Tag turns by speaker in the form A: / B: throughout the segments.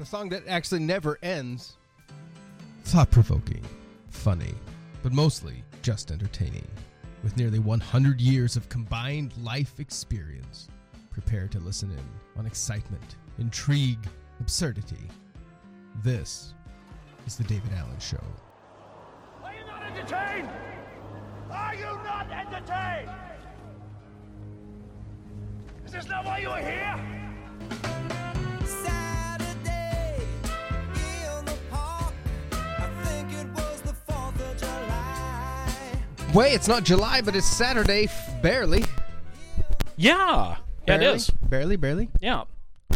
A: The song that actually never ends. Thought provoking, funny, but mostly just entertaining. With nearly 100 years of combined life experience, prepare to listen in on excitement, intrigue, absurdity. This is The David Allen Show.
B: Are you not entertained? Are you not entertained? Is this not why you are here?
A: Wait, it's not July, but it's Saturday, f- barely.
C: Yeah. Yeah, it is.
A: Barely, barely.
C: Yeah.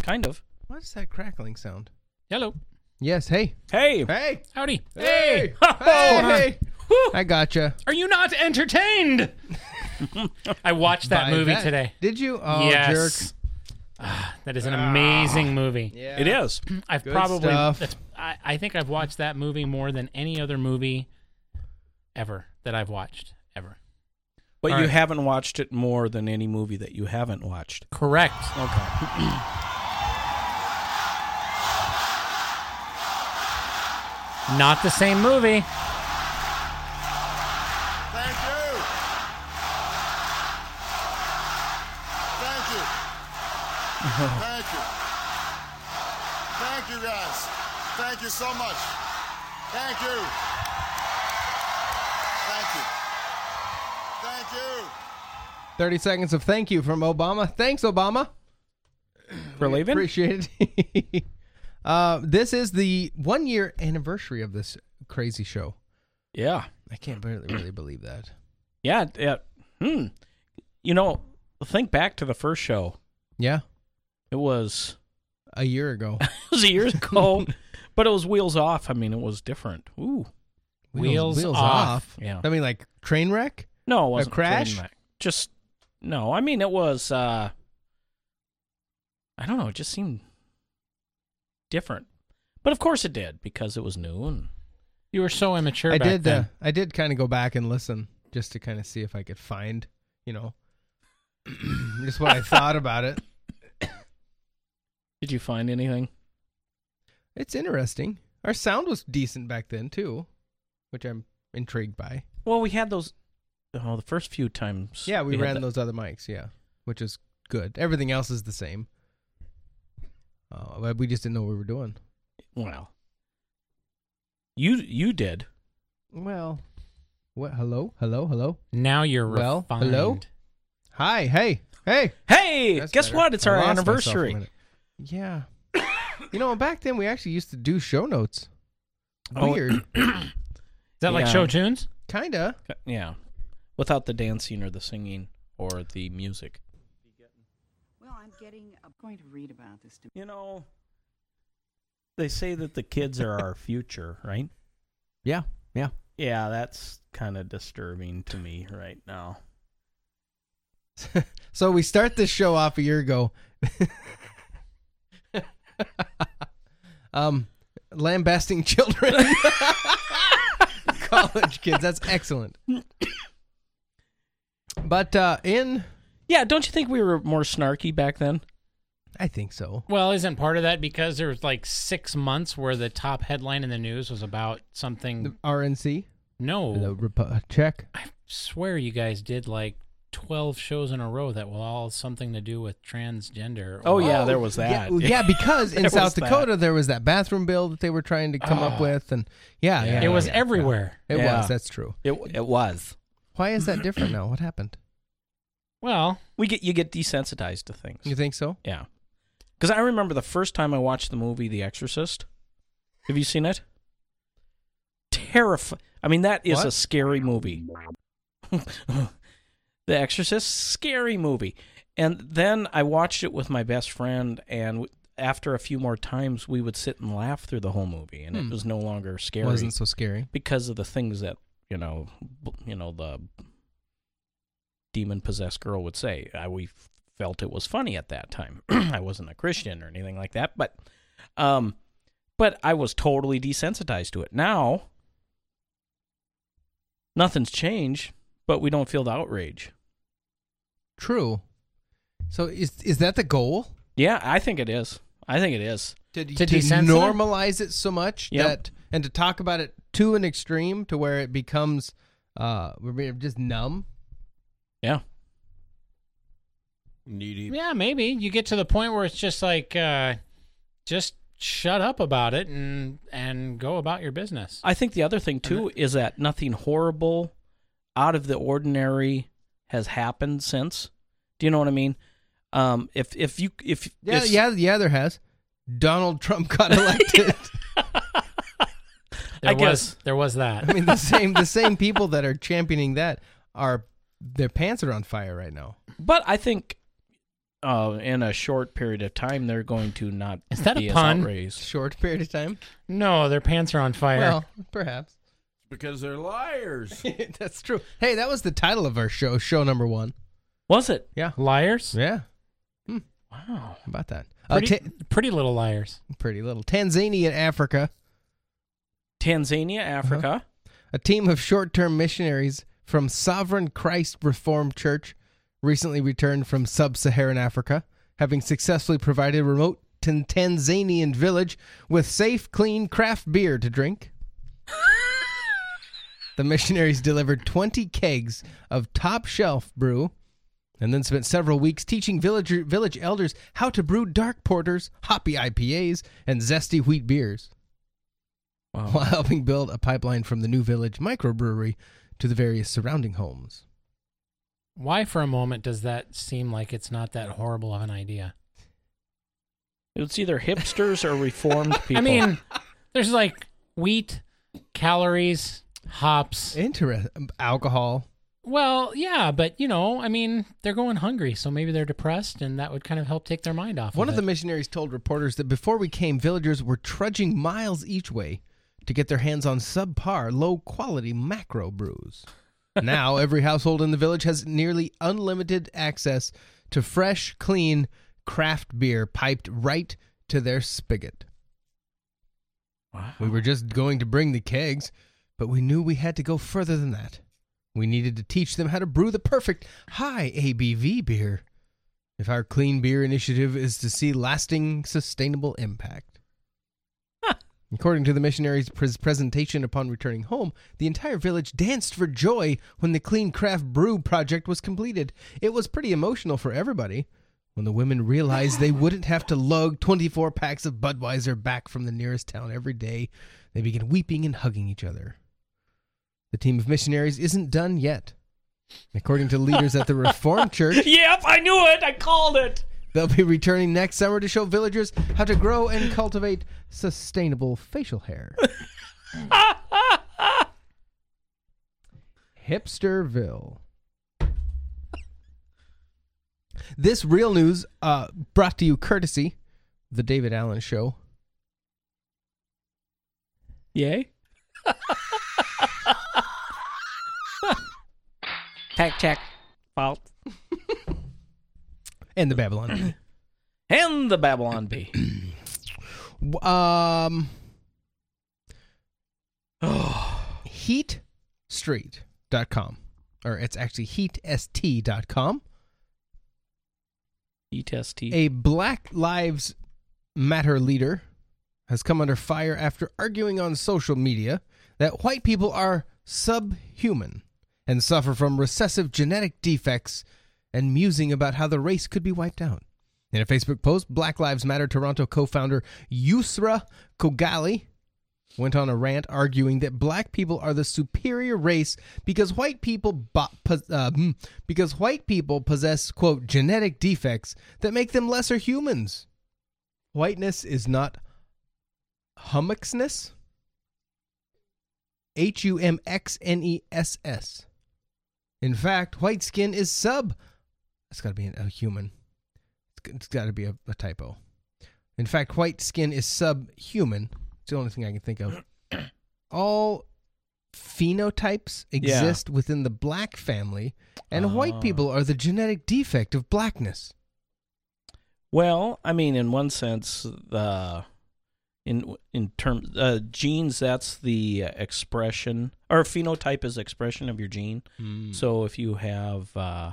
C: Kind of.
A: What is that crackling sound?
D: Hello.
A: Yes, hey.
C: Hey.
A: Hey!
D: Howdy.
A: Hey! Hey!
D: Whew.
A: I gotcha.
D: Are you not entertained? I watched that
A: By
D: movie
A: that-
D: today.
A: Did you? Oh,
D: yes. Ah, that is an amazing movie.
A: Yeah.
C: It is.
D: I've
A: Good
D: probably. I, I think I've watched that movie more than any other movie ever that I've watched ever.
C: But
D: All
C: you
D: right.
C: haven't watched it more than any movie that you haven't watched.
D: Correct.
C: Okay.
D: Not the same movie.
E: Thank you. Thank you. Thank you. Thank you, guys. Thank you so much. Thank you. You.
A: 30 seconds of thank you from Obama. Thanks, Obama.
C: For leaving?
A: Appreciate it. uh, this is the one year anniversary of this crazy show.
C: Yeah.
A: I can't really, really believe that.
C: Yeah. Yeah. Hmm. You know, think back to the first show.
A: Yeah,
C: It was
A: a year ago.
C: it was years ago, but it was wheels off. I mean, it was different. Ooh.
D: Wheels off.
C: Yeah.
A: I mean, like train wreck.
C: No, it wasn't a
A: crash?
C: Train wreck. Just no. I mean, it was. uh I don't know. It just seemed different, but of course it did because it was new and
D: You were so immature
A: I
D: back
A: did. Uh. I did kind of go back and listen just to kind of see if I could find, you know, just what I thought about it.
C: did you find anything?
A: It's interesting. Our sound was decent back then too, which I'm intrigued by.
C: Well, we had those. Oh, the first few times.
A: Yeah, we,
C: had
A: ran those other mics. Yeah, which is good. Everything else is the same. Uh, but we just didn't know what we were doing.
C: Well, you you did.
A: Well, what? Hello, hello, hello.
D: Now you're
A: Well,
D: refined.
A: hello? Hi, hey, hey.
C: Hey,
A: That's
C: guess
A: better.
C: what? It's
A: I
C: our
A: lost myself a
C: anniversary.
A: Yeah. you know, back then we actually used to do show notes.
C: Oh,
A: Weird.
D: Is that like show tunes?
A: Kinda.
C: Yeah, without the dancing or the singing or the music.
F: Well, I'm getting. I'm going to read about this. To
C: You know, they say that the kids are our future, right?
A: Yeah. Yeah.
C: Yeah, that's kind of disturbing to me right now.
A: So we start this show off a year ago. um, lambasting children, college kids. That's excellent. But uh, in,
C: Yeah, don't you think we were more snarky back then?
A: I think so.
D: Well, isn't part of that because there was like six months where the top headline in the news was about something?
A: The RNC,
D: no,
A: the Repu- check.
D: I swear you guys did like twelve shows in a row that were all something to do with transgender.
C: Oh,
D: or-
C: yeah, there was that.
A: yeah, because in South
C: was that.
A: Dakota there was that bathroom bill that they were trying to come up
D: Oh.
A: with, and yeah, yeah,
D: it was
A: yeah,
D: everywhere.
A: It
C: Yeah.
A: was. That's true.
C: It it was.
A: Why is that different now? What happened?
D: Well,
C: We get you get desensitized to things.
A: You think so?
C: Yeah. Because I remember the first time I watched the movie The Exorcist. Have you seen it? Terrifying. I mean, that is
A: What?
C: a scary movie. the Exorcist, scary movie. And then I watched it with my best friend, and after a few more times, we would sit and laugh through the whole movie, and
A: Hmm.
C: it was no longer scary
A: Wasn't so scary.
C: because of the things that you know, you know, the demon possessed girl would say. I, we felt it was funny at that time. I wasn't a Christian or anything like that, but, um, but I was totally desensitized to it. Now, nothing's changed, but we don't feel the outrage.
A: True. So is is that the goal?
C: Yeah, I think it is. I think it is.
A: to,
D: To
A: to normalize it so much
C: Yep.
A: that and to talk about it to an extreme to where it becomes uh we're just numb.
C: Yeah.
G: Needy.
D: Yeah, maybe you get to the point where it's just like, uh, just shut up about it and and go about your business.
C: I think the other thing too is that nothing horrible, out of the ordinary, has happened since. Do you know what I mean? Um, if if you if
A: Yeah,
C: if-
A: yeah, yeah. There has. Donald Trump got elected.
D: There
C: I
D: was
C: guess-
D: there was that.
A: I mean, the same the same people that are championing that are their pants are on fire right now.
C: But I think uh, in a short period of time, they're going to not
D: Is that a
C: be as
D: pun?
C: outrageed.
A: Short period of time.
D: no, their pants are on fire.
A: Well, perhaps
G: Because they're liars.
A: that's true. Hey, that was the title of our show, show number one.
C: Was it?
A: Yeah,
D: liars.
A: yeah.
C: Wow.
A: How about that? Uh,
D: Pretty,
A: ta-
D: pretty little liars.
A: pretty little. Tanzania, Africa.
C: Tanzania, uh-huh. Africa.
A: A team of short term missionaries from Sovereign Christ Reformed Church recently returned from sub Saharan Africa, having successfully provided a remote Tan- Tanzanian village with safe, clean craft beer to drink. the missionaries delivered 20 kegs of top shelf brew and then spent several weeks teaching villager, village elders how to brew dark porters, hoppy IPAs, and zesty wheat beers while helping build a pipeline from the new village microbrewery to the various surrounding homes.
D: Why, for a moment, does that seem like it's not that horrible of an idea?
C: It's either hipsters or reformed people.
D: I mean, there's like wheat, calories, hops.
A: Interesting. Um, alcohol.
D: Well, yeah, but you know, I mean, they're going hungry, so maybe they're depressed, and that would kind of help take their mind off.
A: One
D: of
A: of the missionaries told reporters that before we came, villagers were trudging miles each way to get their hands on subpar, low quality macro brews. now, every household in the village has nearly unlimited access to fresh, clean craft beer piped right to their spigot. We were just going to bring the kegs, but we knew we had to go further than that. We needed to teach them how to brew the perfect high ABV beer if our clean beer initiative is to see lasting, sustainable impact. According to the missionaries' presentation upon returning home, the entire village danced for joy when the Clean Craft Brew project was completed. It was pretty emotional for everybody when the women realized they wouldn't have to lug 24 packs of Budweiser back from the nearest town every day. They began weeping and hugging each other. The team of missionaries isn't done yet. According to leaders at the Reformed Church,
C: yep, I knew it. I called it.
A: They'll be returning next summer to show villagers how to grow and cultivate sustainable facial hair. Hipsterville. This real news uh, brought to you courtesy the David Allen Show.
C: Yay. check, check. Fault.
A: And the Babylon. Bee.
C: And the Babylon Bee.
A: Um, heatstreet.com. Or it's actually heatst.com.
C: E-test
A: A Black Lives Matter leader has come under fire after arguing on social media that white people are subhuman and suffer from recessive genetic defects and musing about how the race could be wiped out. In a Facebook post, Black Lives Matter Toronto co founder Yusra Khogali went on a rant arguing that black people are the superior race because white people bo- uh, hmm, because white people possess quote genetic defects that make them lesser humans. Whiteness is not hummocksness. H U M X N E S S. In fact, white skin is sub. It's got to be a human. It's got to be a, a typo. In fact, white skin is subhuman. It's the only thing I can think of. All phenotypes exist within the black family, and white
C: Ah.
A: people are the genetic defect of blackness.
C: Well, I mean, in one sense, the in in terms uh, genes, that's the expression or phenotype is expression of your gene. So if you have, uh,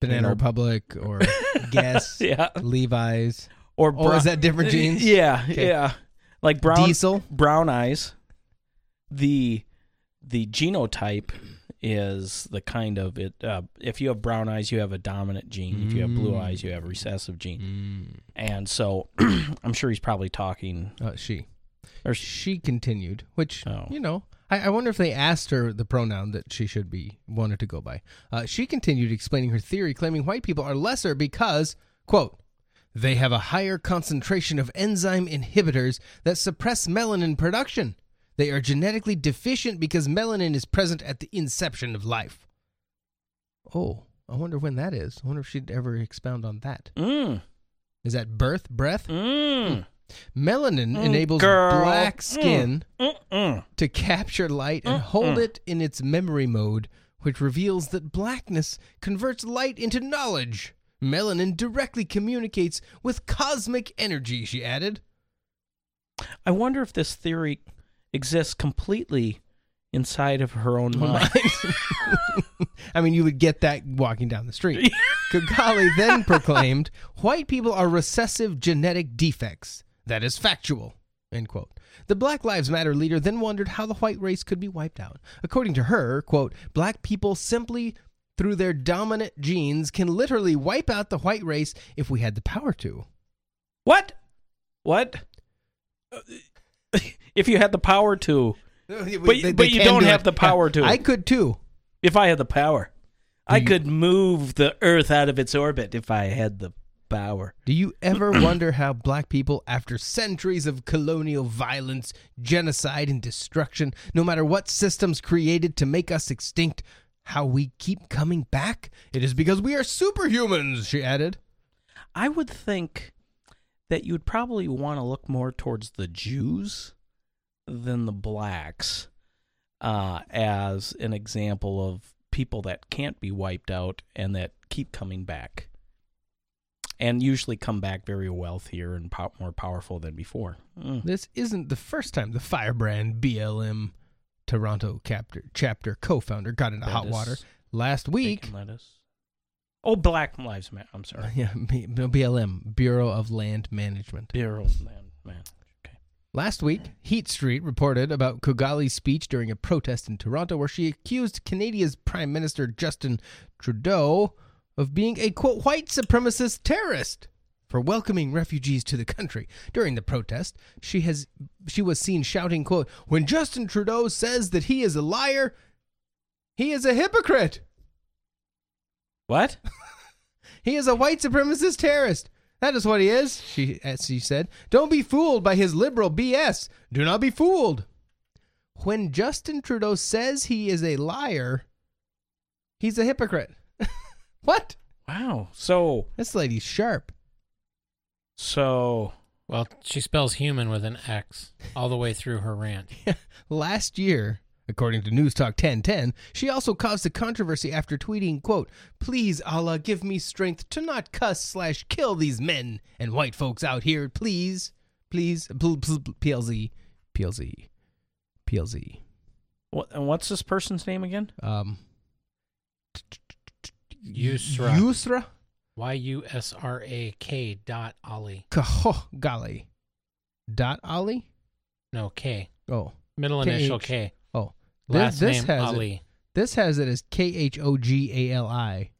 A: Banana Republic or Guess,
C: yeah,
A: Levi's.
C: or
A: Oh, is that different genes?
C: Yeah,
A: Okay.
C: yeah. Like brown
A: Diesel?
C: brown eyes. The the genotype is the kind of it. Uh, if you have brown eyes, you have a dominant gene. If you have blue
A: Mm.
C: eyes, you have a recessive gene. And so, I'm sure he's probably talking.
A: Uh, she.
C: Or
A: She continued, which
C: Oh.
A: you know, I, I wonder if they asked her the pronoun that she should be wanted to go by. Uh, she continued explaining her theory, claiming white people are lesser because, quote, they have a higher concentration of enzyme inhibitors that suppress melanin production. They are genetically deficient because melanin is present at the inception of life. Oh, I wonder when that is. I wonder if she'd ever expound on that.
C: Mm,
A: Is that birth, breath?
C: mm,
A: Melanin
C: Mm,
A: enables
C: girl.
A: black skin
C: mm, mm.
A: to capture light and hold it in its memory mode, which reveals that blackness converts light into knowledge. Melanin directly communicates with cosmic energy, she added.
C: I wonder if this theory exists completely inside of her own mind.
A: I mean, you would get that walking down the street. Kigali then proclaimed, white people are recessive genetic defects. That is factual. End quote. The Black Lives Matter leader then wondered how the white race could be wiped out. According to her, quote, black people simply through their dominant genes can literally wipe out the white race if we had the power to.
C: What? What? if you had the power to,
A: But,
C: but you don't have the power to.
A: I could too.
C: if I had the power, I
A: you-
C: could move the Earth out of its orbit if I had the power.
A: Do you ever wonder how black people, after centuries of colonial violence, genocide, and destruction, no matter what systems created to make us extinct, how we keep coming back? It is because we are superhumans, she added.
C: I would think that you would probably want to look more towards the Jews than the blacks uh, as an example of people that can't be wiped out and that keep coming back. And usually come back very wealthier and pow- more powerful than before. Mm.
A: This isn't the first time the firebrand BLM Toronto chapter, chapter co founder got into hot water. Last week.
C: Oh, Black Lives Matter. I'm sorry.
A: yeah, B- BLM, Bureau of Land Management.
C: Bureau man, man. Okay.
A: Last week, Heat Street reported about Khogali's speech during a protest in Toronto where she accused Canada's Prime Minister Justin Trudeau of being a quote white supremacist terrorist for welcoming refugees to the country. During the protest, she has she was seen shouting quote when Justin Trudeau says that he is a liar, he is a hypocrite.
C: What?
A: He is a white supremacist terrorist. That is what he is, she, as she said. Don't be fooled by his liberal BS. Do not be fooled. When Justin Trudeau says he is a liar, he's a hypocrite. What?
C: Wow. So,
A: This lady's sharp.
C: so
D: Well, she spells human with an X all the way through her rant.
A: Last year, according to News Talk 1010, she also caused a controversy after tweeting, quote, Please, Allah, give me strength to not cuss slash kill these men and white folks out here, please. Please. Pl- pl- pl- PLZ. PLZ. PLZ.
C: what? And what's this person's name again?
A: Um,
D: Yusra.
A: Yusra
D: Y U S R A K dot Ali.
A: Kahogali. Dot Ali?
D: No, K.
A: Oh.
D: Middle
A: K
D: initial K.
A: Oh.
D: Last
A: this
D: name
A: has
D: Ali.
A: It, this has it as K H O G A L I.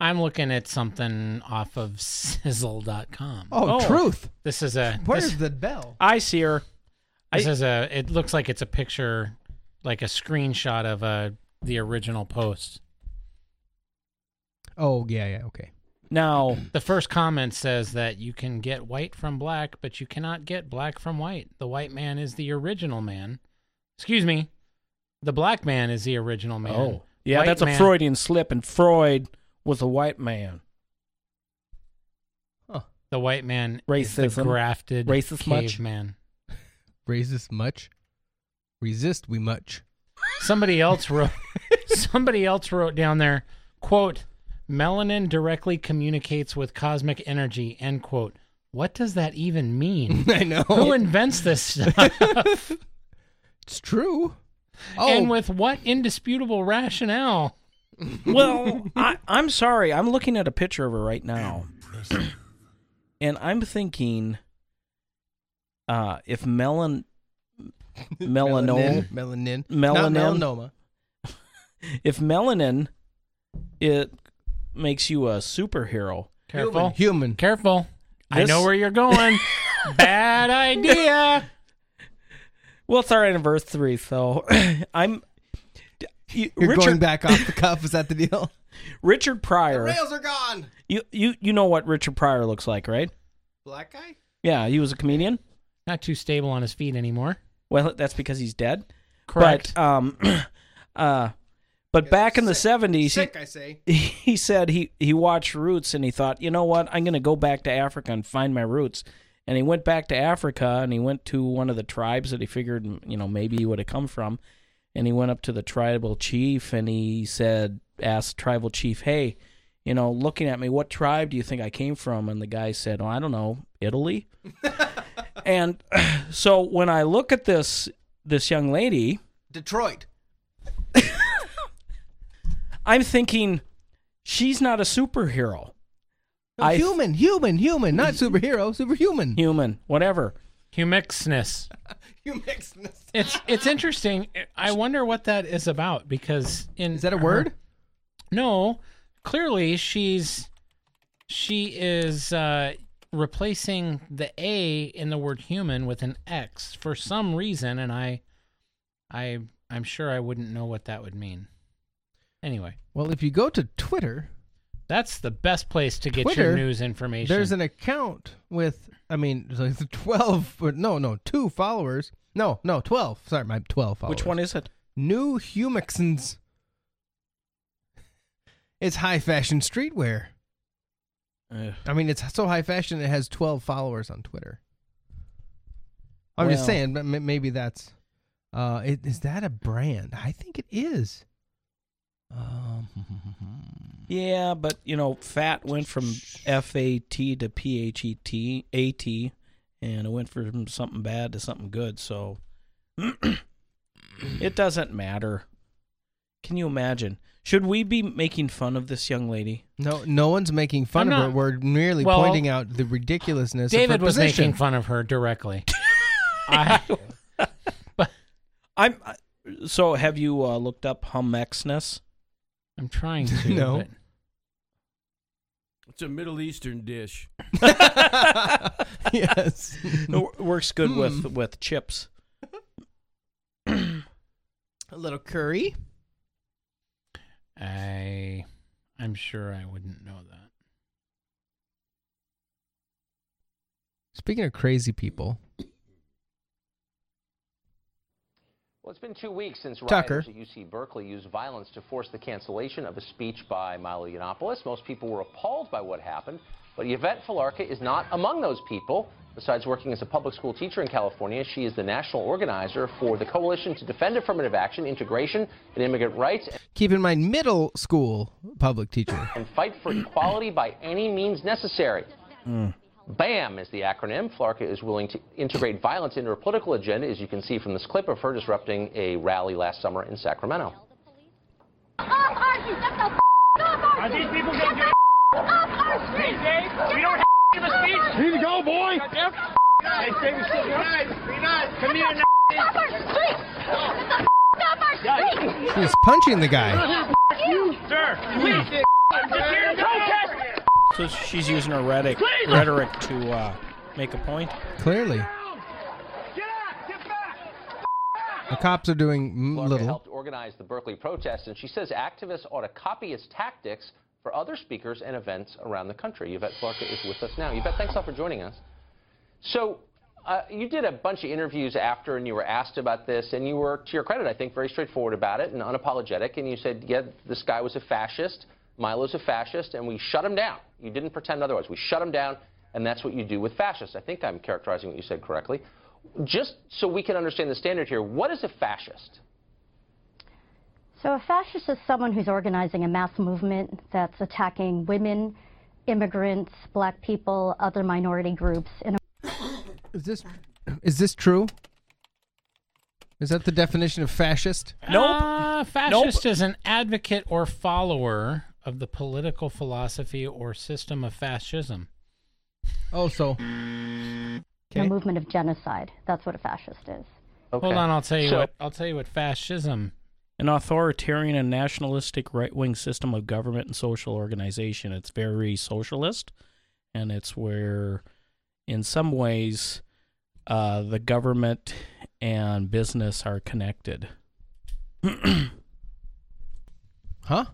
D: I'm looking at something off of sizzle.com.
A: Oh,
C: Oh.
A: truth.
D: This is a
A: Where's
D: this,
A: the bell?
C: I see her.
D: this
C: I-
D: is a it looks like it's a picture like a screenshot of uh the original post.
A: Oh, yeah, yeah, okay.
C: Now,
D: The first comment says that you can get white from black, but you cannot get black from white. The white man is the original man. Excuse me. The black man is the original man.
C: oh, yeah,
D: White
C: that's a Freudian slip, and Freud was a white man.
D: The white man is
C: Racism.
D: grafted
C: Racist much?
D: caveman.
A: Resist much. Resist we much.
D: Somebody else wrote somebody else wrote down there, quote, melanin directly communicates with cosmic energy, end quote. What does that even mean?
A: I know.
D: Who invents this stuff?
A: It's true. Oh,
D: And with what indisputable rationale?
C: Well, I, I'm sorry. I'm looking at a picture of her right now. and I'm thinking, uh, if melan melanoma
A: Melanin.
C: Melanin.
A: Not melanoma.
C: if melanin it makes you a superhero.
D: Careful.
A: Human.
D: Careful. I know where you're going. Bad idea.
C: Well, it's our anniversary, so I'm. You,
A: You're
C: Richard,
A: going back off the cuff. Is that the deal?
C: Richard Pryor.
A: The rails are gone.
C: You you you know what Richard Pryor looks like, right?
A: Black guy.
C: Yeah, he was a comedian.
D: Not too stable on his feet anymore.
C: Well, that's because he's dead.
D: Correct.
C: But um, uh, but back in the seventies, he,
A: I say.
C: he said he he watched Roots and he thought, you know what, I'm going to go back to Africa and find my roots. And he went back to Africa and he went to one of the tribes that he figured, you know, maybe he would have come from. And he went up to the tribal chief and he said, asked tribal chief, hey, you know, looking at me, what tribe do you think I came from? And the guy said, oh, I don't know, Italy. and so when I look at this this young lady,
A: Detroit.
C: I'm thinking she's not a superhero. I-
A: human, human, human, not superhero, superhuman.
C: Human, whatever.
D: Humixness.
A: Human.
D: It's it's interesting. I wonder what that is about because in
A: Is that a
D: her-
A: word?
D: No, clearly she's she is uh, replacing the A in the word human with an X for some reason, and I, I, I'm sure I wouldn't know what that would mean. Anyway,
A: Well, if you go to Twitter,
D: that's the best place to get your news information.
A: there's an account with, I mean, there's like 12, but no, no, two followers. No, no, 12. Sorry, my 12 followers.
C: Which one is it?
A: New Humixons. It's high fashion streetwear. I mean, it's so high fashion it has 12 followers on Twitter. I'm just
C: Well-
A: saying, but m- maybe that's. Uh, it, is that a brand? I think it is. Um,
C: Yeah, but you know, fat went from F A T to P H E T A T, and it went from something bad to something good. So it doesn't matter. Can you imagine? Should we be making fun of this young lady?
A: no, no one's making fun
D: I'm
A: of her. We're merely
D: Well,
A: pointing out the ridiculousness.
D: David
A: of her
D: was
A: position.
D: making fun of her directly. I,
C: I'm. So, have you uh, looked up Humexness?
D: I'm trying to.
A: No.
D: but-
G: It's a Middle Eastern dish.
A: yes.
C: It w- works good
A: Hmm.
C: with with chips.
A: a little curry.
D: I, I'm sure I wouldn't know that.
A: Speaking of crazy people,
H: Well, it's been two weeks since
A: Tucker.
H: rioters at UC Berkeley used violence to force the cancellation of a speech by Milo Yiannopoulos. Most people were appalled by what happened, but Yvette Felarca is not among those people. Besides working as a public school teacher in California, she is the national organizer for the Coalition to Defend Affirmative Action, Integration, and Immigrant Rights,
A: keep in mind middle school public teacher.
H: and fight for equality by any means necessary. Mm. BAM is the acronym. Felarca is willing to integrate violence into her political agenda, as you can see from this clip of her disrupting a rally last summer in Sacramento.
B: Are these people gonna get off our street? We don't have to give a speech. Here you go, boy. Hey, stay still. Be. Be nice. Come here now. Stop our street. Stop our street.
A: He's punching the guy.
B: You, sir. Please. I'm just here to protest.
C: So she's using her rhetoric rhetoric to uh, make a point.
A: Clearly,
B: Get out. Get
A: the cops are doing
H: Felarca
A: little.
H: helped organize the Berkeley protest, and she says activists ought to copy his tactics for other speakers and events around the country. Yvette Felarca is with us now. Yvette, thanks a lot for joining us. So, uh, you did a bunch of interviews after, and you were asked about this, and you were, to your credit, I think, very straightforward about it and unapologetic. And you said, yeah, this guy was a fascist, Milo's a fascist, and we shut him down. You didn't pretend otherwise. We shut him down, and that's what you do with fascists. I think I'm characterizing what you said correctly. Just so we can understand the standard here, what is a fascist?
I: So a fascist is someone who's organizing a mass movement that's attacking women, immigrants, black people, other minority groups in a
A: Is this is this true? Is that the definition of fascist?
C: Nope.
D: Uh, fascist is an advocate or follower of the political philosophy or system of fascism.
A: Oh, so Okay.
I: a movement of genocide. That's what a fascist is.
H: Okay.
D: Hold on, I'll tell you
H: So-
D: what. I'll tell you what fascism.
C: An authoritarian and nationalistic right wing system of government and social organization. It's very socialist, and it's where, in some ways, uh, the government and business are connected.
A: huh?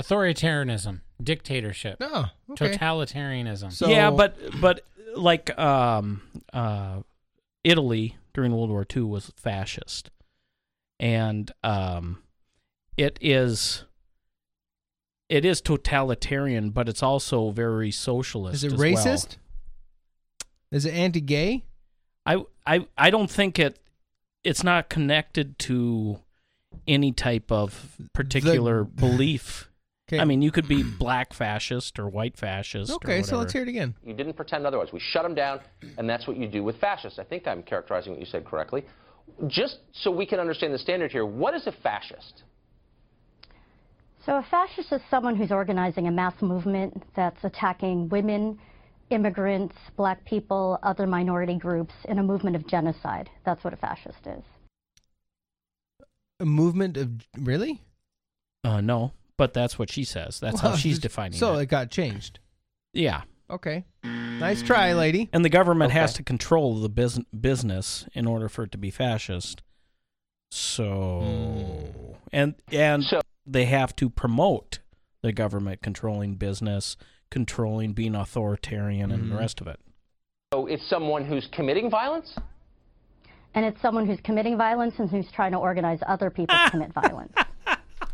D: Authoritarianism, dictatorship,
A: No. Okay.
D: totalitarianism.
A: So-
C: yeah, but but like um, uh, Italy during World War II was fascist, and um, it is it is totalitarian, but it's also very socialist.
A: Is it
C: as well.
A: racist? Is it anti-gay?
C: I I I don't think it it's not connected to any type of particular belief.
A: Okay.
C: I mean, you could be black fascist or white fascist. or
A: Okay, so let's hear it again.
H: You didn't pretend otherwise. We shut them down, and that's what you do with fascists. I think I'm characterizing what you said correctly. Just so we can understand the standard here, what is a fascist?
I: So a fascist is someone who's organizing a mass movement that's attacking women, immigrants, black people, other minority groups in a movement of genocide. That's what a fascist is.
A: A movement of really?
C: Uh, no, but that's what she says. That's
A: Well,
C: how she's defining
A: So
C: it.
A: it got changed.
C: Yeah.
A: Okay. Nice try, lady.
C: And the government has
H: Okay.
C: to control the bus- business in order for it to be fascist. So hmm. and and
H: So-
C: they have to promote the government controlling business, controlling being authoritarian and the hmm. rest of it.
H: So it's someone who's committing violence?
I: And it's someone who's committing violence and who's trying to organize other people to commit violence.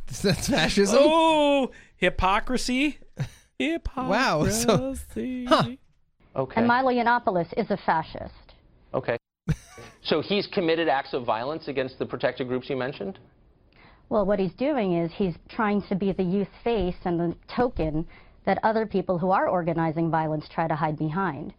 A: That's fascism.
C: Oh, hypocrisy. Hypocrisy.
A: Wow, so- Huh.
H: Okay.
I: And Milo Yiannopoulos is a fascist.
H: Okay. so he's committed acts of violence against the protected groups you mentioned?
I: Well, what he's doing is he's trying to be the youth face and the token that other people who are organizing violence try to hide behind.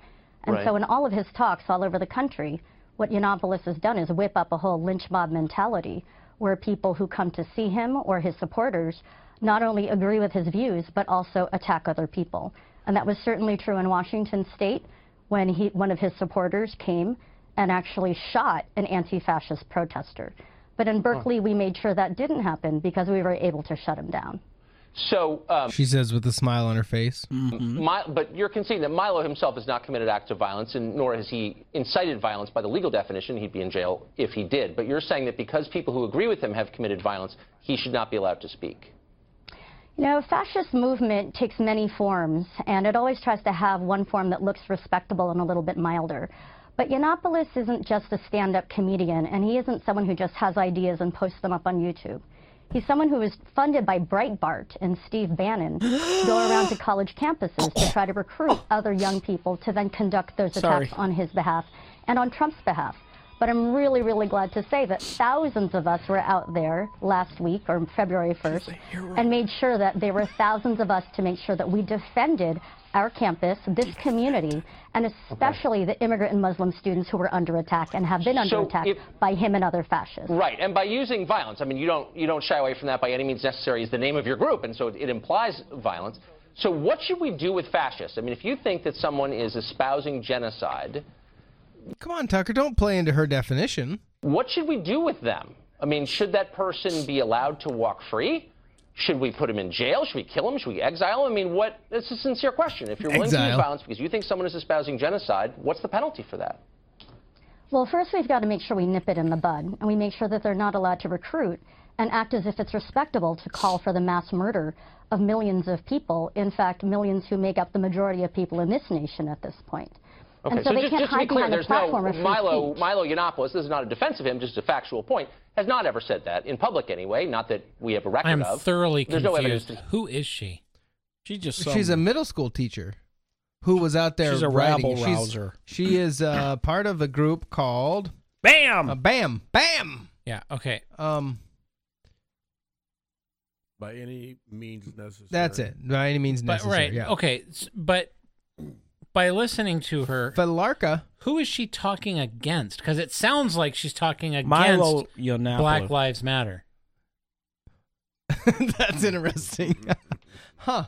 I: And
H: Right.
I: so in all of his talks all over the country, what Yiannopoulos has done is whip up a whole lynch mob mentality where people who come to see him or his supporters not only agree with his views, but also attack other people. And that was certainly true in Washington state when he, one of his supporters came and actually shot an anti-fascist protester. But in Berkeley, we made sure that didn't happen because we were able to shut him down.
H: So, um,
A: She says with a smile on her face.
H: Mi- but you're conceding that Milo himself has not committed acts of violence, and nor has he incited violence by the legal definition. He'd be in jail if he did. But you're saying that because people who agree with him have committed violence, he should not be allowed to speak.
I: You know, fascist movement takes many forms, and it always tries to have one form that looks respectable and a little bit milder. But Yiannopoulos isn't just a stand-up comedian, and he isn't someone who just has ideas and posts them up on YouTube. He's someone who was funded by Breitbart and Steve Bannon to go around to college campuses to try to recruit other young people to then conduct those
C: Sorry.
I: attacks on his behalf and on Trump's behalf. But I'm really, really glad to say that thousands of us were out there last week or February 1st and made sure that there were thousands of us to make sure that we defended our campus, this community, and especially the immigrant and Muslim students who were under attack and have been under
H: So
I: attack
H: if-
I: by him and other fascists.
H: Right, and by using violence, I mean you don't you don't shy away from that by any means necessary. Is the name of your group, and so it, it implies violence. So what should we do with fascists? I mean, if you think that someone is espousing genocide,
A: Come on, Tucker, don't play into her definition.
H: what should we do with them? I mean, should that person be allowed to walk free? Should we put him in jail? Should we kill him? Should we exile him? I mean, what? It's a sincere question. If you're willing to use violence because you think someone is espousing genocide, what's the penalty for that?
I: Well, first we've got to make sure we nip it in the bud, and we make sure that they're not allowed to recruit and act as if it's respectable to call for the mass murder of millions of people. In fact, millions who make up the majority of people in this nation at this point.
H: Okay,
I: and so, they
H: just,
I: can't
H: just to be
I: hide
H: clear,
I: behind the
H: there's no
I: of free
H: Milo
I: speech.
H: Milo Yiannopoulos. This is not a defense of him, just a factual point. Has not ever said that in public anyway. Not that we have a record
D: I'm
H: of.
D: thoroughly
H: There's no evidence.
D: confused. Who is she?
C: She just
A: She's a middle school teacher who was out there
C: She's a
A: writing.
C: rabble
A: She's-
C: rouser.
A: She is uh, part of a group called
C: Bam.
A: uh, Bam Bam.
D: Yeah. Okay.
A: Um,
G: By any means necessary.
A: that's it. By any means
D: But
A: necessary.
D: right.
A: Yeah.
D: Okay. But by listening to her,
A: Felarca.
D: who is she talking against? Because it sounds like she's talking against
C: Milo Yiannopoulos.
D: Black Lives Matter.
A: that's interesting. huh.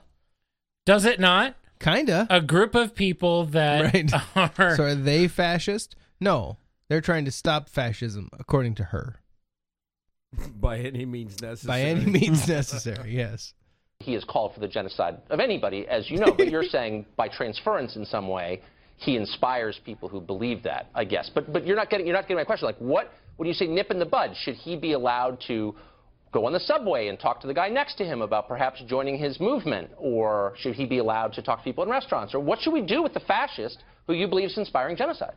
D: Does it not?
A: Kinda.
D: a group of people that
A: Right.
D: are
A: So are they fascist? No. They're trying to stop fascism, according to her.
G: By any means necessary.
A: By any means necessary, yes.
H: He has called for the genocide of anybody, as you know, but you're saying by transference in some way, he inspires people who believe that, I guess. But but you're not getting you're not getting my question. Like what when you say nip in the bud, should he be allowed to go on the subway and talk to the guy next to him about perhaps joining his movement, or should he be allowed to talk to people in restaurants, or what should we do with the fascist who you believe is inspiring genocide?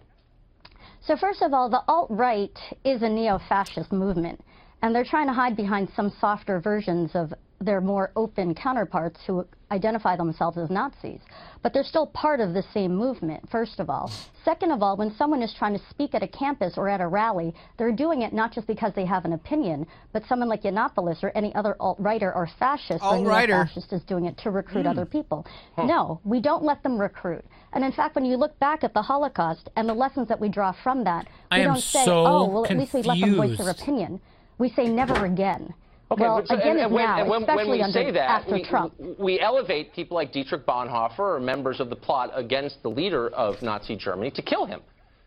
I: So first of all, the alt-right is a neo-fascist movement, and they're trying to hide behind some softer versions of their more open counterparts who identify themselves as Nazis. But they're still part of the same movement, first of all. Second of all, when someone is trying to speak at a campus or at a rally, they're doing it not just because they have an opinion, but someone like Yiannopoulos or any other alt-righter or fascist or
A: Alt-righter.
I: neo-fascist is doing it to recruit hmm. other people. No, we don't let them recruit. And in fact, when you look back at the Holocaust and the lessons that we draw from that, we
D: I
I: don't say,
D: so
I: oh, well, at least we let them voice their opinion. We say never again.
H: Okay,
I: well,
H: but so-
I: again
H: and, and when,
I: now,
H: and when,
I: especially
H: when we
I: under,
H: say that,
I: after
H: we,
I: Trump.
H: we elevate people like Dietrich Bonhoeffer or members of the plot against the leader of Nazi Germany to kill him.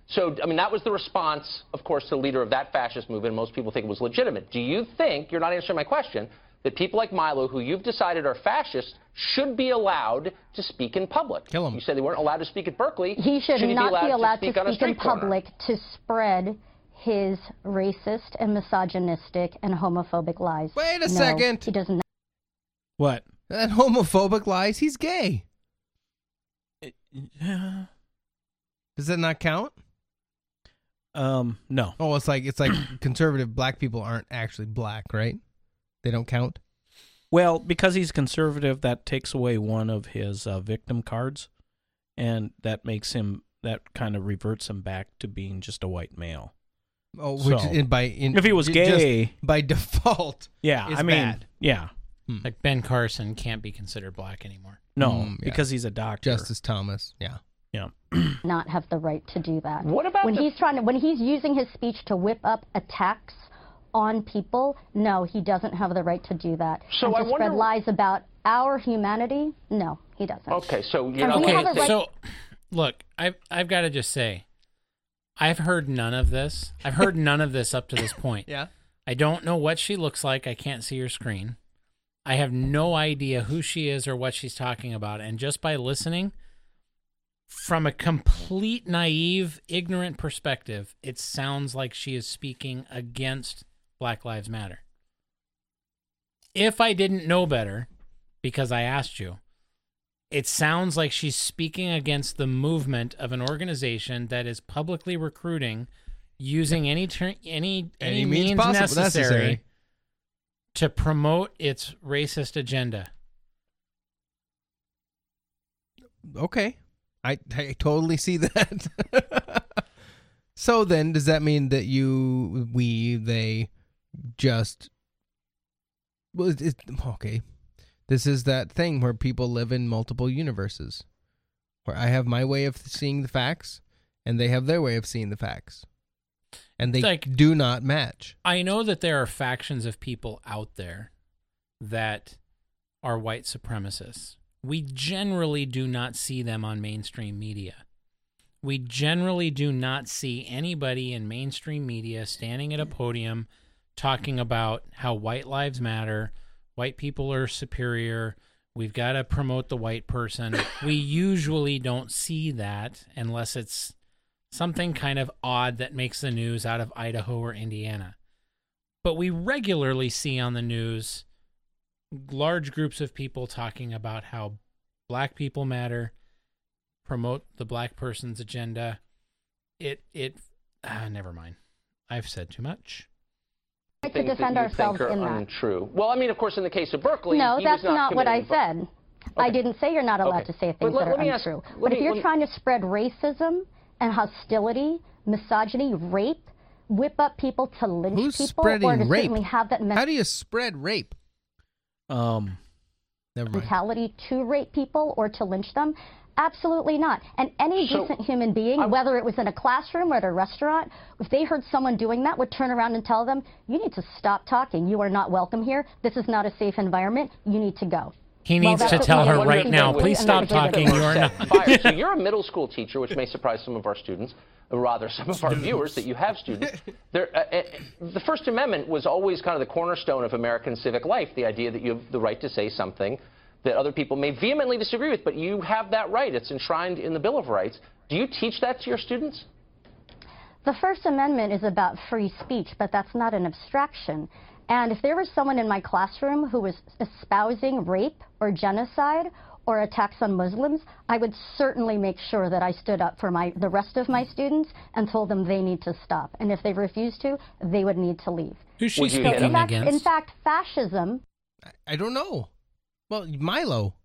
H: So, I mean, that was the response, of course, to the leader of that fascist movement. Most people think it was legitimate. Do you think, you're not answering my question, that people like Milo, who you've decided are fascists, should be allowed to speak in public?
A: Kill 'em.
H: You said they weren't allowed to speak at Berkeley.
I: He should,
H: he
I: not
H: be allowed,
I: to
H: speak, on a
I: speak in
H: street corner?
I: public to spread his racist and misogynistic and homophobic lies.
A: Wait a
I: No,
A: second.
I: He doesn't.
D: what?
A: That homophobic lies. He's gay.
C: Yeah.
A: Does that not count?
C: Um, no.
A: Oh, it's like it's like conservative black people aren't actually black, right? They don't count.
C: Well, because he's conservative, that takes away one of his uh, victim cards, and that makes him that kind of reverts him back to being just a white male.
A: Oh, which
C: So,
A: in, by in,
C: if he was
A: j- just
C: gay-
A: by default,
C: Yeah,
A: is
C: I mean,
A: bad.
C: yeah,
D: Like Ben Carson can't be considered black anymore.
C: no,
A: Mm, yeah.
C: because he's a doctor.
A: Justice Thomas. Yeah.
C: yeah,
I: not have the right to do that.
H: What about
I: when
H: the-
I: he's trying to when he's using his speech to whip up attacks on people? No, he doesn't have the right to do that.
H: So
I: and to
H: I
I: spread
H: wonder-
I: lies about our humanity? No, he doesn't.
H: Okay, so you're
I: And
H: not
I: we
D: Okay,
I: right-
D: so look, I've I've got to just say, I've heard none of this. I've heard none of this up to this point.
A: Yeah.
D: I don't know what she looks like. I can't see her screen. I have no idea who she is or what she's talking about. And just by listening, from a complete naive, ignorant perspective, it sounds like she is speaking against Black Lives Matter. If I didn't know better, because I asked you, it sounds like she's speaking against the movement of an organization that is publicly recruiting using any ter- any any,
A: Any
D: means,
A: means
D: necessary,
A: necessary.
D: to promote its racist agenda.
A: Okay. I I totally see that. so then, does that mean that you, we, they, just well, it, it- okay? This is that thing where people live in multiple universes, where I have my way of seeing the facts, and they have their way of seeing the facts, and they
D: like-
A: do not match.
D: I know that there are factions of people out there that are white supremacists. We generally do not see them on mainstream media. We generally do not see anybody in mainstream media standing at a podium talking about how white lives matter, white people are superior, we've got to promote the white person. we usually don't see that unless it's something kind of odd that makes the news out of Idaho or Indiana. But we regularly see on the news large groups of people talking about how black people matter, promote the black person's agenda. It it ah, never mind. I've said too much.
I: To
H: things that
I: defend
H: you
I: ourselves
H: think are
I: in that.
H: untrue. Well, I mean, of course, in the case of Berkeley,
I: No,
H: he
I: that's
H: was not,
I: what I
H: committing-
I: said. I didn't say you're not allowed
H: Okay.
I: to say things
H: let-
I: that are
H: me ask-
I: untrue.
H: let
I: but
H: me-
I: if you're trying to spread racism and hostility, misogyny, rape, whip up people to lynch
A: Who's
I: people,
A: spreading
I: or to
A: rape?
I: certainly have that
A: How do you spread rape?
C: um,
A: Never mind.
I: mentality to rape people or to lynch them? Absolutely not. And any
H: So,
I: decent human being,
H: I-
I: whether it was in a classroom or at a restaurant, if they heard someone doing that, would turn around and tell them, "You need to stop talking. You are not welcome here. This is not a safe environment. You need to go."
D: He
I: Well,
D: needs
I: that's
D: to tell her right now. Please stop talking. You are not.
H: so you're a middle school teacher, which may surprise some of our students, or rather some of our viewers that you have students. There, uh, uh, the First Amendment was always kind of the cornerstone of American civic life, the idea that you have the right to say something that other people may vehemently disagree with, but you have that right. It's enshrined in the Bill of Rights. Do you teach that to your students?
I: The First Amendment is about free speech, but that's not an abstraction. And if there was someone in my classroom who was espousing rape or genocide or attacks on Muslims, I would certainly make sure that I stood up for my, the rest of my students and told them they need to stop. And if they refuse to, they would need to leave.
D: Who's she
H: Would
I: So
H: hit
I: in
D: speaking
I: fact,
D: against?
I: in fact, fascism
A: I, I don't know. Well, Milo.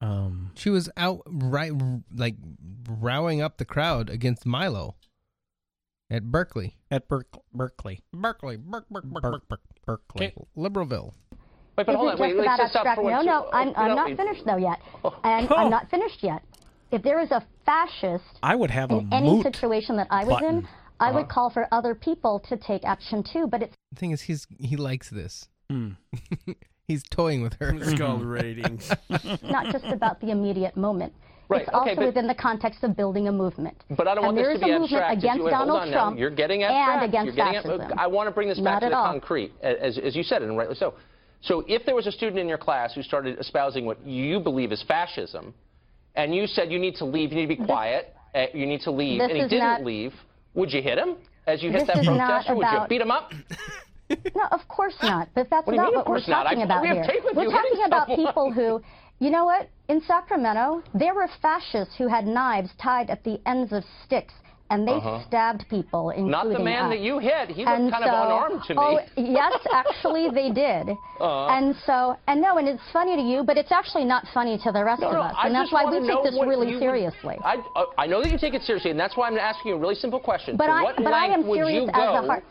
C: Um,
A: She was out right like rowing up the crowd against Milo at Berkeley.
C: at Berk- Berkeley.
A: Berkeley, Berk, Berk, Berk,
C: Berk-
A: Berk, Berk.
C: Berkeley.
A: Liberalville.
H: Wait, but hold on.
I: isn't
H: Wait,
I: just
H: let's just stop for
I: No,
H: one.
I: no, I'm,
H: Oh,
I: I'm not finished though yet.
H: Oh.
I: And I'm not finished yet. If there is a fascist
C: I would have a
I: in any situation that I was in. I would
H: Uh-huh.
I: call for other people to take action too. But it's
A: The thing is, he's he likes this.
C: Hmm.
A: he's toying with her.
G: It's called ratings.
I: not just about the immediate moment.
H: Right,
I: It's
H: okay,
I: also
H: but-
I: within the context of building a movement.
H: But I don't
I: and
H: want
I: there
H: this
I: is
H: to be
I: a movement
H: abstract.
I: against
H: Wait, hold
I: Donald
H: on now.
I: Trump
H: You're getting abstract.
I: and against
H: You're getting
I: fascism.
H: I want to bring this back
I: Not
H: to the
I: all.
H: concrete, as, as you said, and rightly so. So if there was a student in your class who started espousing what you believe is fascism, and you said you need to leave, you need to be quiet, uh, you need to leave, and he didn't
I: not-
H: leave, would you hit him as you hit
I: This
H: that
I: is not
H: protester? Would you beat him up?
I: No, of course not. But that's
H: What
I: not
H: mean,
I: what we're
H: not?
I: talking
H: I-
I: about
H: we
I: here. We're talking about
H: someone.
I: people who, you know what? In Sacramento, there were fascists who had knives tied at the ends of sticks, and they
H: Uh-huh.
I: stabbed people, including
H: Not the man
I: us.
H: that you hit. He looked
I: and
H: kind
I: so,
H: of unarmed to me.
I: Oh, yes, actually they did.
H: Uh-huh.
I: And so, and no, and it's funny to you, but it's actually not funny to the rest
H: No,
I: of
H: no,
I: us.
H: I
I: and that's why we take this really
H: you
I: seriously.
H: I, uh, I know that you take it seriously, and that's why I'm asking you a really simple question.
I: But I,
H: what
I: but I am
H: would
I: serious
H: you
I: as a heart.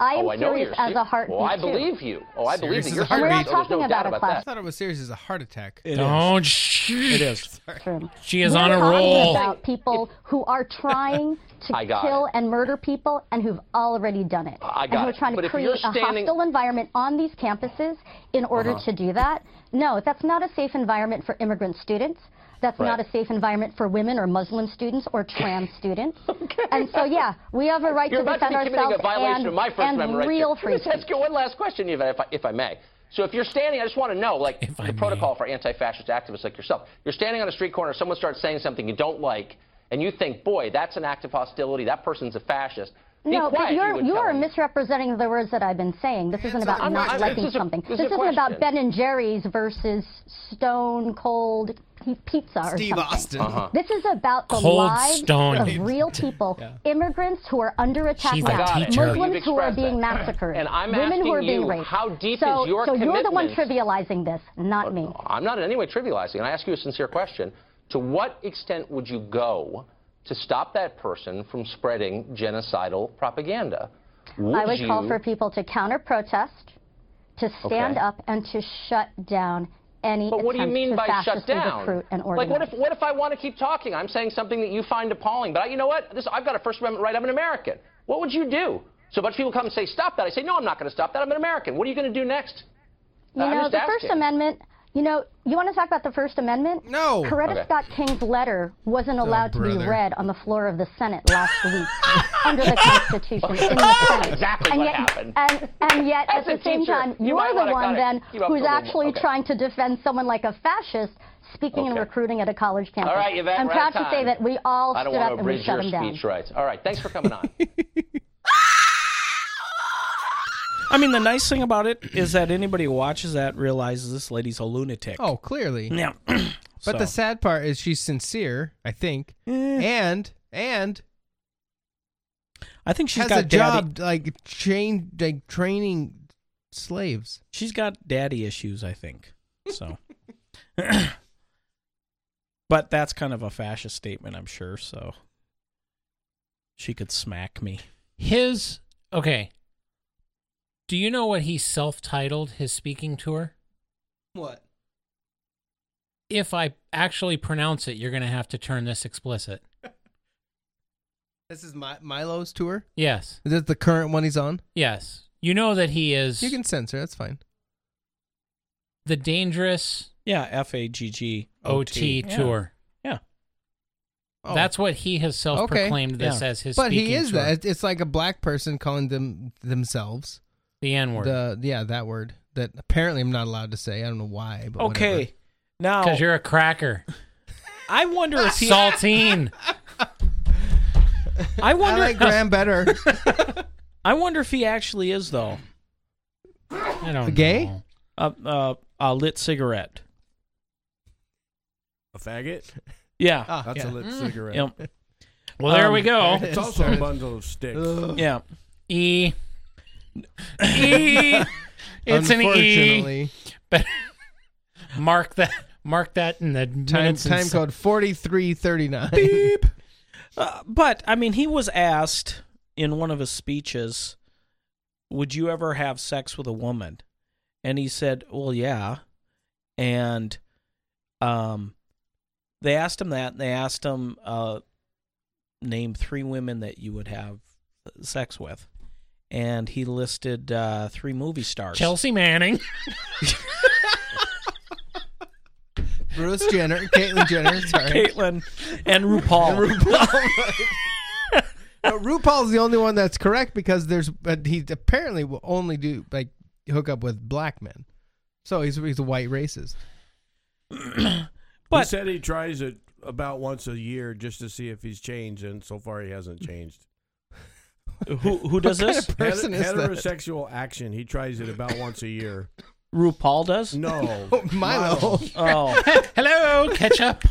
I: I am
H: oh, I know
I: serious
H: you're
I: as a heartbeat.
H: Oh, I
I: too.
H: believe you. Oh, I believe
A: Serious
H: that you're
A: a heartbeat. We're not
H: there's no
I: talking about a
H: about
I: class.
A: I thought it was serious as a heart attack.
C: It is.
D: Don't. Shh.
C: It is.
I: True.
D: She is
I: We're
D: on a
I: talking
D: roll.
I: about people who are trying to kill
H: it.
I: and murder people and who've already done it.
H: I
I: and
H: got
I: who are trying
H: But
I: to
H: if you're
I: create a hostile environment on these campuses in order
H: Uh-huh.
I: to do that. No, that's not a safe environment for immigrant students. That's
H: Right.
I: not a safe environment for women or Muslim students or trans students. okay. And so, yeah, we have a right
H: You're
I: to
H: about to
I: defend
H: be committing
I: ourselves
H: a violation
I: and,
H: of my First
I: and
H: Amendment
I: real
H: there.
I: free
H: Let me
I: speech.
H: ask you one last question, Eva, if I, if I may. So if you're standing, I just want to know, like
D: If I
H: the
D: may.
H: protocol for anti-fascist activists like yourself. You're standing on a street corner, someone starts saying something you don't like, and you think, boy, that's an act of hostility. That person's a fascist. Be
I: No,
H: quiet,
I: but you're,
H: you,
I: you are misrepresenting the words that I've been saying. This isn't about
H: I'm
I: not
H: not-
I: liking
H: this is a-
I: something.
H: this is
I: This
H: a
I: isn't about. Ben and Jerry's versus Stone Cold P- Pizza or
A: Steve
I: something.
A: Austin.
H: Uh-huh.
I: This is about the
D: Cold
I: lives
D: Stone.
I: of real people, immigrants who are under attack
D: She's
I: now,
D: a
H: Got it.
D: teacher.
I: Muslims who are being massacred,
H: And I'm
I: women who are being
H: you,
I: raped.
H: how deep
I: so,
H: is your
I: so you're the one trivializing this, not me.
H: I'm not in any way trivializing, and I ask you a sincere question. To what extent would you go to stop that person from spreading genocidal propaganda? Would
I: I would
H: you,
I: call for people to counter protest, to stand
H: Okay.
I: up, and to shut down any
H: But what do you mean by shut down?
I: and
H: like, what if what if I want to keep talking? I'm saying something that you find appalling, but I, you know what? This I've got a First Amendment right. I'm an American. What would you do? So a bunch of people come and say, "Stop that." I say, "No, I'm not going to stop that. I'm an American." What are you going to do next?
I: You
H: I'm
I: know, the First. Amendment, you know, you want to talk about the First Amendment?
A: No.
I: Coretta
H: Okay.
I: Scott King's letter wasn't allowed to be read on the floor of the Senate last week under the Constitution in the Senate.
H: Exactly
I: and
H: what
I: yet,
H: happened.
I: And, and yet,
H: As
I: at the same
H: teacher,
I: time,
H: you
I: you're
H: might
I: the one then who's actually
H: okay.
I: trying to defend someone like a fascist speaking and recruiting at a college campus.
H: All right, Yvette,
I: I'm
H: we're
I: proud
H: out of
I: to say
H: time.
I: that we all
H: I don't
I: stood
H: want
I: up
H: to
I: and we
H: abridge
I: shut
H: your
I: him down.
H: speech rights. All right, thanks for coming on.
C: I mean, the nice thing about it is that anybody who watches that realizes this lady's a lunatic.
A: Oh, clearly.
C: yeah.
A: But the sad part is she's sincere, I think,
C: eh,
A: and and
C: I think she's
A: has
C: got
A: a
C: daddy,
A: job like train like training slaves.
C: She's got daddy issues, I think. So, but that's kind of a fascist statement, I'm sure. So she could smack me.
D: His okay. Do you know what he self-titled his speaking tour?
A: What?
D: If I actually pronounce it, you're going to have to turn this explicit.
A: This is Mi- Milo's tour.
D: Yes.
A: Is this the current one he's on?
D: Yes. You know that he is
A: You can censor. That's fine.
D: the dangerous
C: Yeah, F A G G
D: OT
C: Yeah.
D: tour.
C: Yeah.
A: Oh.
D: That's what he has self-proclaimed this
C: Yeah.
D: as his.
A: But he is
D: tour.
A: that. It's like a black person calling them themselves
D: the N word.
A: the yeah that word that apparently I'm not allowed to say. I don't know why. But
C: Okay.
A: whatever.
C: Now
D: Because you're a cracker.
C: I wonder if he
D: Saltine.
C: I wonder.
A: I
C: wonder
A: like Graham better.
C: I wonder if he actually is though.
D: I don't
A: Gay?
D: know.
C: A uh, a lit cigarette.
G: A faggot?
C: Yeah.
A: Ah,
G: That's
A: yeah.
G: a lit cigarette.
C: Yep.
D: Well, there
C: Um,
D: we go.
G: It's also a bundle of sticks.
A: Ugh.
C: Yeah.
D: E. E. It's an E.
A: Unfortunately,
D: But mark that. Mark that in the
A: time
D: minutes and
A: time
D: se-
A: code forty three thirty nine.
C: Beep. Uh, but I mean, he was asked in one of his speeches, "Would you ever have sex with a woman?" And he said, "Well, yeah." And um, they asked him that. And they asked him, uh, "Name three women that you would have sex with." And he listed uh, three movie stars.
D: Chelsea Manning.
A: Bruce Jenner, Caitlyn Jenner. Sorry,
C: Caitlyn and RuPaul.
A: And RuPaul. No, RuPaul's the only one that's correct because there's, but he apparently will only do like hook up with black men. So he's he's a white racist.
G: he
C: But-
G: said he tries it about once a year just to see if he's changed, and so far he hasn't changed.
C: who who does
A: What kind
C: this?
A: of person is that?
G: Heterosexual action. He tries it about once a year.
C: RuPaul does.
G: No,
A: Oh, Milo.
C: Oh,
D: Hello, ketchup.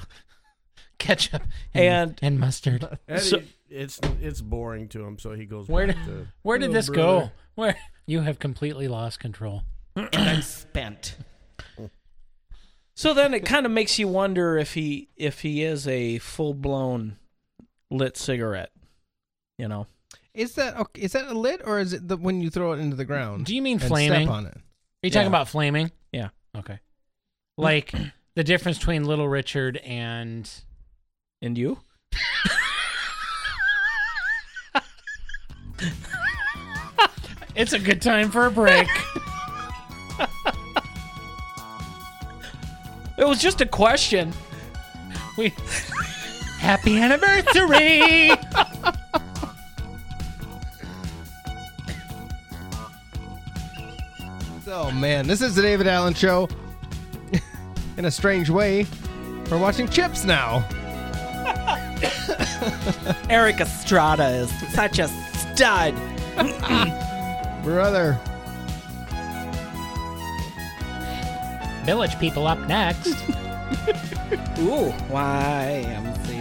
D: Ketchup and,
C: And-
D: and mustard.
G: And
C: So-
G: it's it's boring to him, so he goes
D: Where
G: back
D: did-
G: to.
D: Where did this
G: brother."
D: go? Where you have completely lost control.
C: and I'm spent. So then it kind of makes you wonder if he if he is a full blown lit cigarette. You know,
A: Is that okay, is that a lit or is it the, when you throw it into the ground?
D: Do you mean
A: and
D: flaming?
A: Step on it.
D: Are you talking
C: Yeah.
D: about flaming?
C: Yeah.
D: Okay. Like the difference between Little Richard and
C: and you?
D: It's a good time for a break.
C: It was just a question.
D: we Happy anniversary.
A: So man, this is the David Allen Show. In a strange way, we're watching Chips now.
C: Erik Estrada is such a stud.
A: Brother.
D: Village people up next.
C: Ooh, YMCA.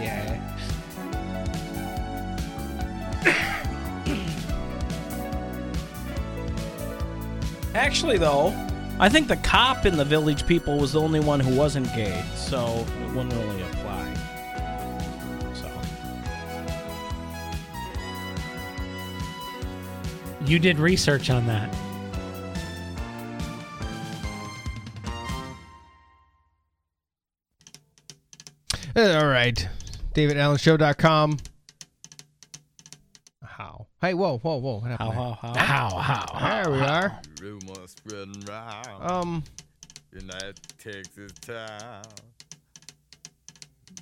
C: Actually, though, I think the cop in the Village People was the only one who wasn't gay, so it wouldn't really apply. So,
D: You did research on that.
A: All right. DavidAllenShow.com. How? Hey, whoa, whoa, whoa. What
C: how,
A: happened?
C: how, how?
D: How, how, how?
A: there? there we are.
E: Rumors spreading round.
A: Um,
E: United Texas town.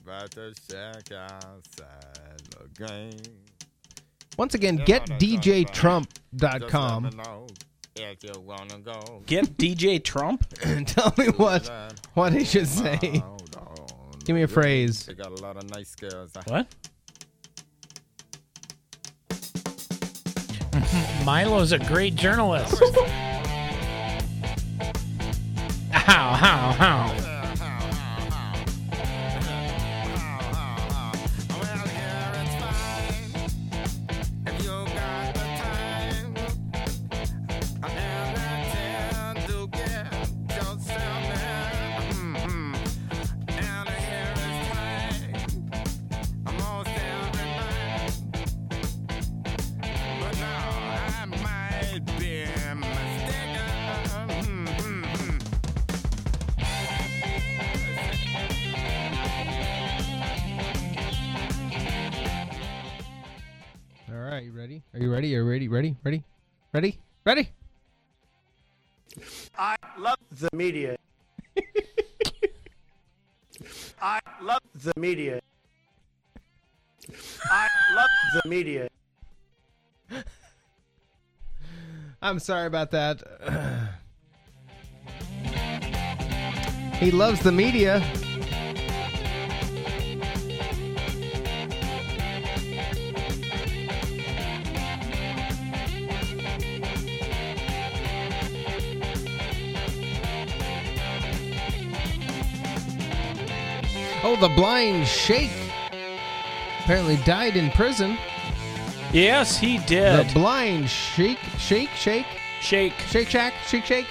E: About to shack outside La Grange.
A: once again,
E: Just let
A: getdjtrump.com.
E: if you wanna go.
C: Get DJ Trump?
A: tell me what what he should say. Give me a phrase.
E: They got a lot of nice girls.
C: What?
D: Milo's a great journalist. How, how, how?
A: Ready? Ready?
J: I love the media. I love the media. I love the media.
A: I'm sorry about that. he loves the media. Oh, the blind Sheikh apparently died in prison.
C: Yes, he did.
A: The blind Sheikh, Sheikh, Shake,
C: Shake,
A: Shake Shack, Shake Shake,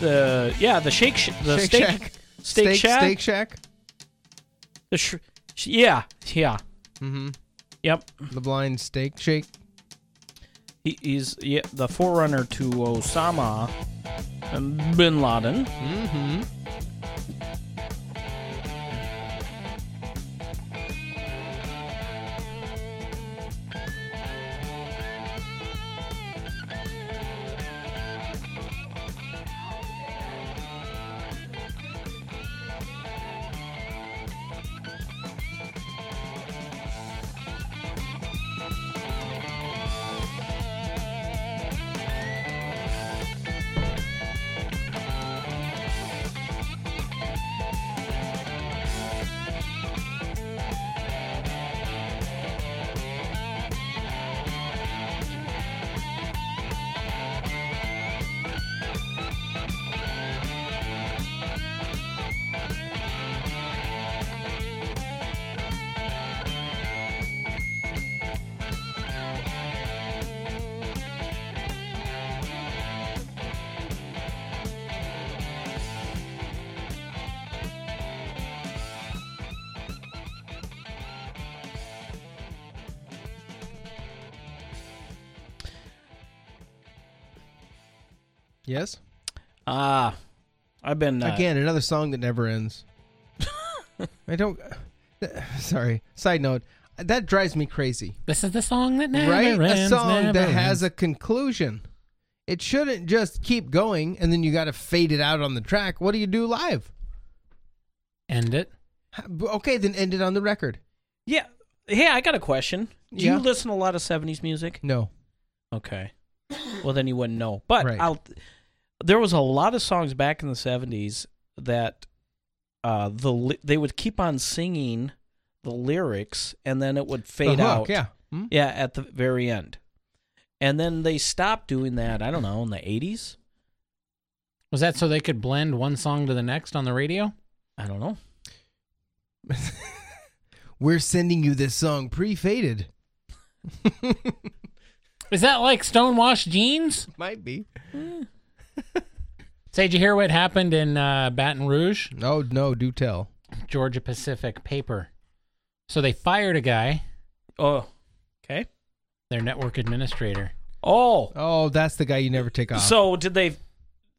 C: the yeah, the shake, sh- the
A: Shake
C: steak,
A: Shack,
C: steak, shack,
A: Steak Shack.
C: the sh- sh- yeah, yeah,
A: Mm-hmm.
C: yep.
A: The blind steak shake.
C: He, he's yeah, the forerunner to Osama bin Laden.
A: Mm-hmm. Yes.
C: Ah, I've been uh,
A: Again, another song that never ends. I don't. Sorry. Side note. That drives me crazy.
D: This is the song that never
A: right?
D: ends.
A: a song that has a conclusion. It shouldn't just keep going and then you got to fade it out on the track. What do you do live?
D: end it.
A: Okay, then end it on the record.
C: Yeah. Hey, I got a question. Do
A: Yeah.
C: you listen to a lot of '70s music?
A: No.
C: Okay. Well, then you wouldn't know. But
A: Right.
C: I'll. There was a lot of songs back in the '70s that uh, the li- they would keep on singing the lyrics, and then it would fade
A: hook,
C: out.
A: yeah. Hmm.
C: Yeah, at the very end. And then they stopped doing that. I don't know in the '80s.
D: Was that so they could blend one song to the next on the radio?
C: I don't know.
A: We're sending you this song pre-faded.
D: Is that like stonewashed jeans?
A: Might be.
D: Say, did you hear what happened in uh, Baton Rouge?
A: No, no, do tell.
D: Georgia Pacific paper. So they fired a guy,
C: Oh, okay.
D: their network administrator.
C: Oh,
A: Oh, that's the guy you never take off.
C: so did they?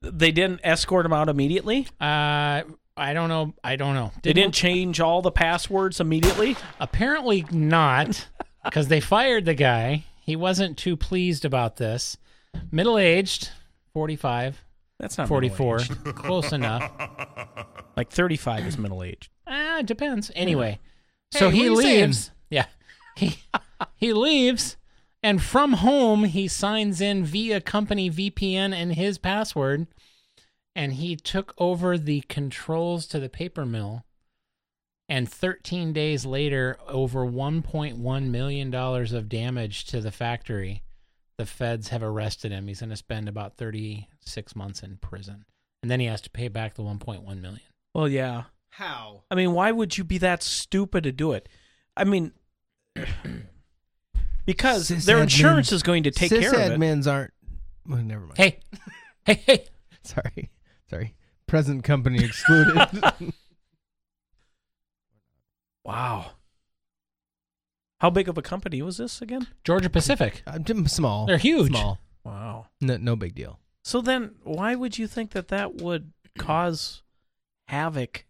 C: They didn't escort him out immediately.
D: Uh, I don't know. I don't know.
C: They didn't change all the passwords immediately.
D: Apparently not, because they fired the guy. He wasn't too pleased about this. Middle aged, 45,
C: That's not
D: 44.
C: middle-aged.
D: Close enough.
C: Like 35 is middle aged.
D: Ah, it depends. Anyway, so he leaves. Yeah. He he leaves and from home he signs in via company VPN and his password and he took over the controls to the paper mill. And 13 days later, over 1.1 million dollars of damage to the factory. The feds have arrested him. He's going to spend about 36 months in prison. And then he has to pay back the 1.1 million.
C: Well, yeah.
A: How?
C: I mean, why would you be that stupid to do it? I mean, because
A: Cis
C: their
A: admins-
C: insurance is going to take
A: Cis
C: care of it.
A: admins aren't. Well, never mind.
D: Hey, hey, hey.
A: Sorry. Sorry. Present company excluded.
C: Wow. How big of a company was this again?
D: Georgia Pacific.
A: Uh, small.
D: They're huge.
A: Small.
C: Wow.
A: No, no big deal.
C: So then, why would you think that that would cause havoc?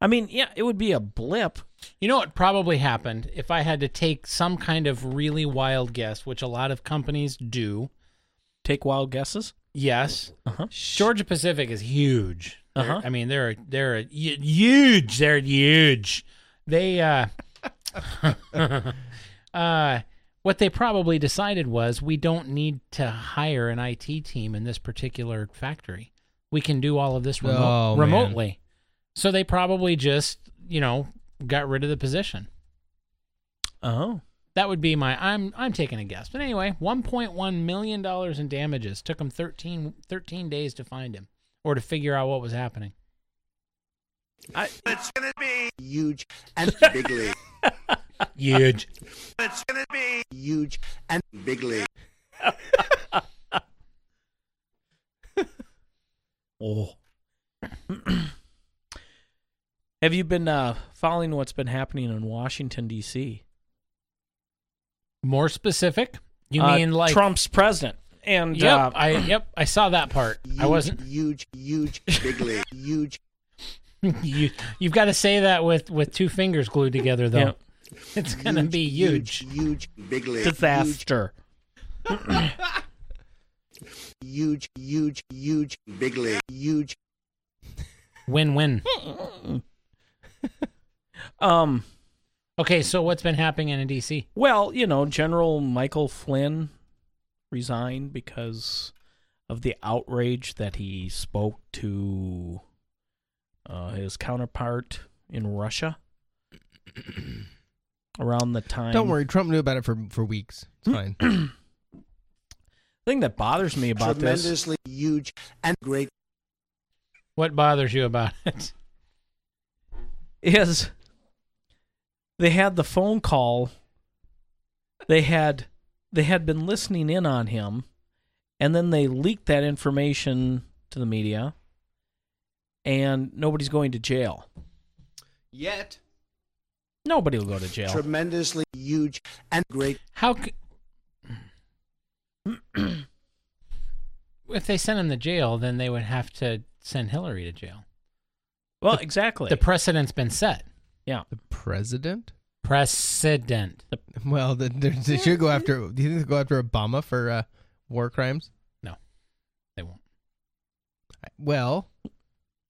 C: I mean, yeah, it would be a blip.
D: You know what probably happened if I had to take some kind of really wild guess, which a lot of companies do.
C: Take wild guesses.
D: Yes.
C: Uh-huh.
D: Georgia Pacific is huge.
C: Uh-huh.
D: I mean, they're they're huge. They're huge. They uh, uh, what they probably decided was we don't need to hire an IT team in this particular factory. We can do all of this remo-
A: Oh, man.
D: remotely. So they probably just you know got rid of the position.
C: Oh.
D: That would be my I'm I'm taking a guess. But anyway, 1.1 million dollars in damages. Took them 13, 13 days to find him or to figure out what was happening.
J: It's gonna be huge and big league.
D: Huge.
J: It's gonna be huge and big league.
C: Oh. Have you been uh, following what's been happening in Washington D.C.?
D: More specific? You
C: Uh,
D: mean like
C: Trump's president? And
D: Yep,
C: uh,
D: I yep, I saw that part. I wasn't
J: huge, huge, big league. Huge.
D: You you've got to say that with with two fingers glued together though.
C: Yeah.
D: It's going to be huge.
J: Huge, big league.
C: disaster.
J: Huge, huge, huge, big league. Huge.
D: Win-win.
C: Um.
D: Okay, so what's been happening in DC?
C: Well, you know, General Michael Flynn resigned because of the outrage that he spoke to uh, his counterpart in Russia around the time.
A: Don't worry, Trump knew about it for for weeks. It's fine.
C: The thing that bothers me about this
J: Tremendously huge and great.
D: What bothers you about it?
C: is they had the phone call. They had they had been listening in on him, and then they leaked that information to the media, and nobody's going to jail.
A: Yet.
C: Nobody will go to jail.
J: Tremendously huge and great.
D: How c- if they sent him to jail, then they would have to send Hillary to jail.
C: Well, exactly.
D: The precedent's been set.
C: yeah.
A: The president?
D: Precedent.
A: Well, the, they they should go after. Do you think they go after Obama for uh, war crimes?
D: No, they won't.
A: Well,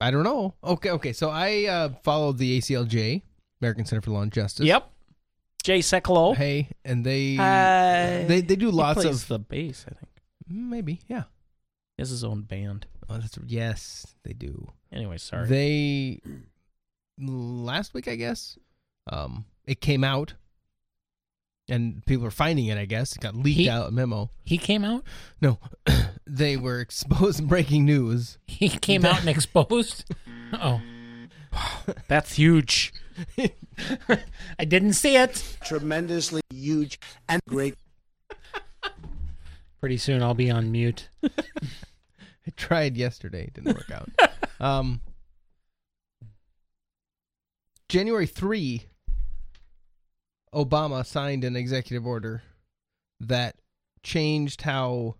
A: I don't know. Okay, okay. So I uh, followed the ACLJ, American Center for Law and Justice.
C: Yep. Jay Sekulow.
A: Hey, and they
C: Uh,
A: they they do
C: he
A: lots
C: plays
A: of
C: the bass. I think
A: maybe yeah.
C: he has his own band.
A: Oh, that's yes, they do.
C: Anyway, sorry.
A: They last week, I guess, um, it came out, and people are finding it. I guess it got leaked
D: He-
A: out a memo.
D: He came out.
A: No, they were exposed breaking news.
D: He came out and exposed. Oh,
C: That's huge.
D: I didn't see it.
J: Tremendously huge and great.
D: Pretty soon I'll be on mute.
A: I tried yesterday, it didn't work out. um, January 3, Obama signed an executive order that changed how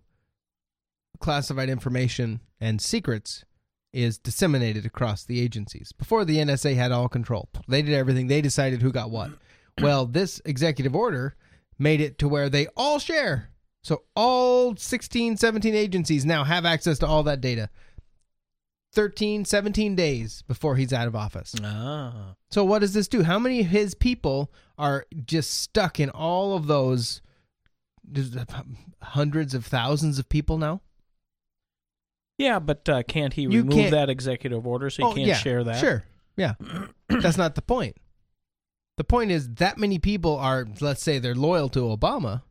A: classified information and secrets is disseminated across the agencies. Before the NSA had all control. They did everything, they decided who got what. Well, this executive order made it to where they all share. So all 16, 17 agencies now have access to all that data. 13, 17 days before he's out of office.
C: Ah.
A: So what does this do? How many of his people are just stuck in all of those hundreds of thousands of people now?
C: Yeah, but uh, can't he
A: You
C: remove
A: can't-
C: that executive order so he
A: Oh,
C: can't
A: yeah,
C: share that?
A: Sure. Yeah. That's not the point. The point is that many people are let's say they're loyal to Obama.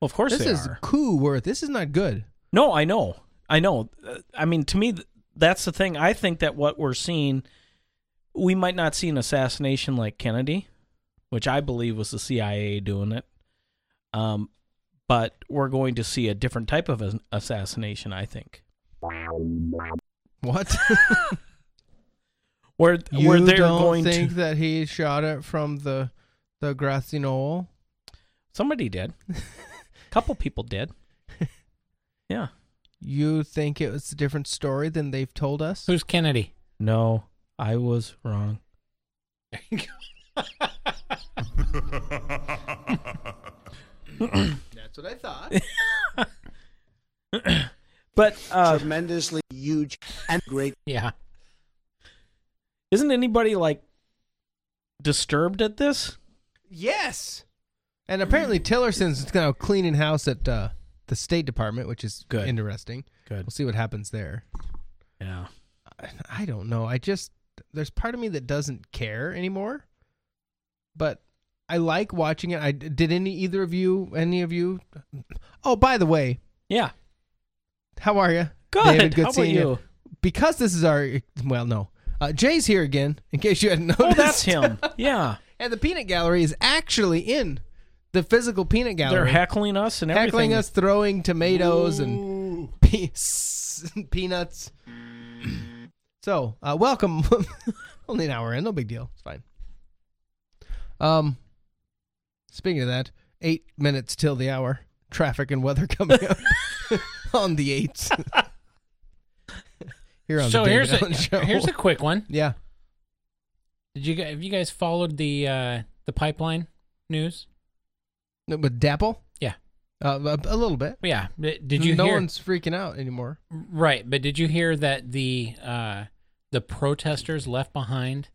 C: Well, of course
A: this
C: they
A: is
C: are.
A: coup worth. This is not good.
C: No, I know. I know. Uh, I mean, to me, th- that's the thing. I think that what we're seeing, we might not see an assassination like Kennedy, which I believe was the CIA doing it. Um, but we're going to see a different type of an assassination. I think.
A: What?
C: Where
A: you
C: where they're
A: don't
C: going
A: think
C: to
A: that he shot it from the the grassy knoll?
C: somebody did. A couple people did. Yeah.
A: You think it was a different story than they've told us?
D: Who's Kennedy?
C: No, I was wrong.
A: That's what I thought.
C: But uh,
J: Tremendously huge and great.
D: Yeah.
C: Isn't anybody like disturbed at this?
A: Yes. And apparently Tillerson's going to cleaning house at uh, the State Department, which is
C: Good.
A: interesting.
C: Good.
A: We'll see what happens there.
C: Yeah.
A: I, I don't know. I just there's part of me that doesn't care anymore. But I like watching it. I did any either of you any of you Oh, by the way,
C: Yeah.
A: How are you?
C: Good.
A: David, good
C: How
A: seeing
C: you?
A: Because this is our well, no. Uh, Jay's here again, in case you hadn't noticed.
C: Oh, that's him. Yeah.
A: and the peanut gallery is actually in the physical peanut gallery.
C: They're heckling us and everything.
A: heckling us, throwing tomatoes and pe- peanuts. so, uh, welcome. Only an hour in, no big deal. It's fine. Um, speaking of that, eight minutes till the hour. Traffic and weather coming up on the eights. Here on
D: so
A: the
D: here's
A: David
D: a
A: Show.
D: here's a quick one.
A: yeah.
D: Did you have you guys followed the uh, the pipeline news?
A: With DAPL?
D: Yeah.
A: Uh, a, a little bit.
D: Yeah. Did you
A: no
D: hear?
A: one's freaking out anymore.
D: Right, but did you hear that the uh, the protesters left behind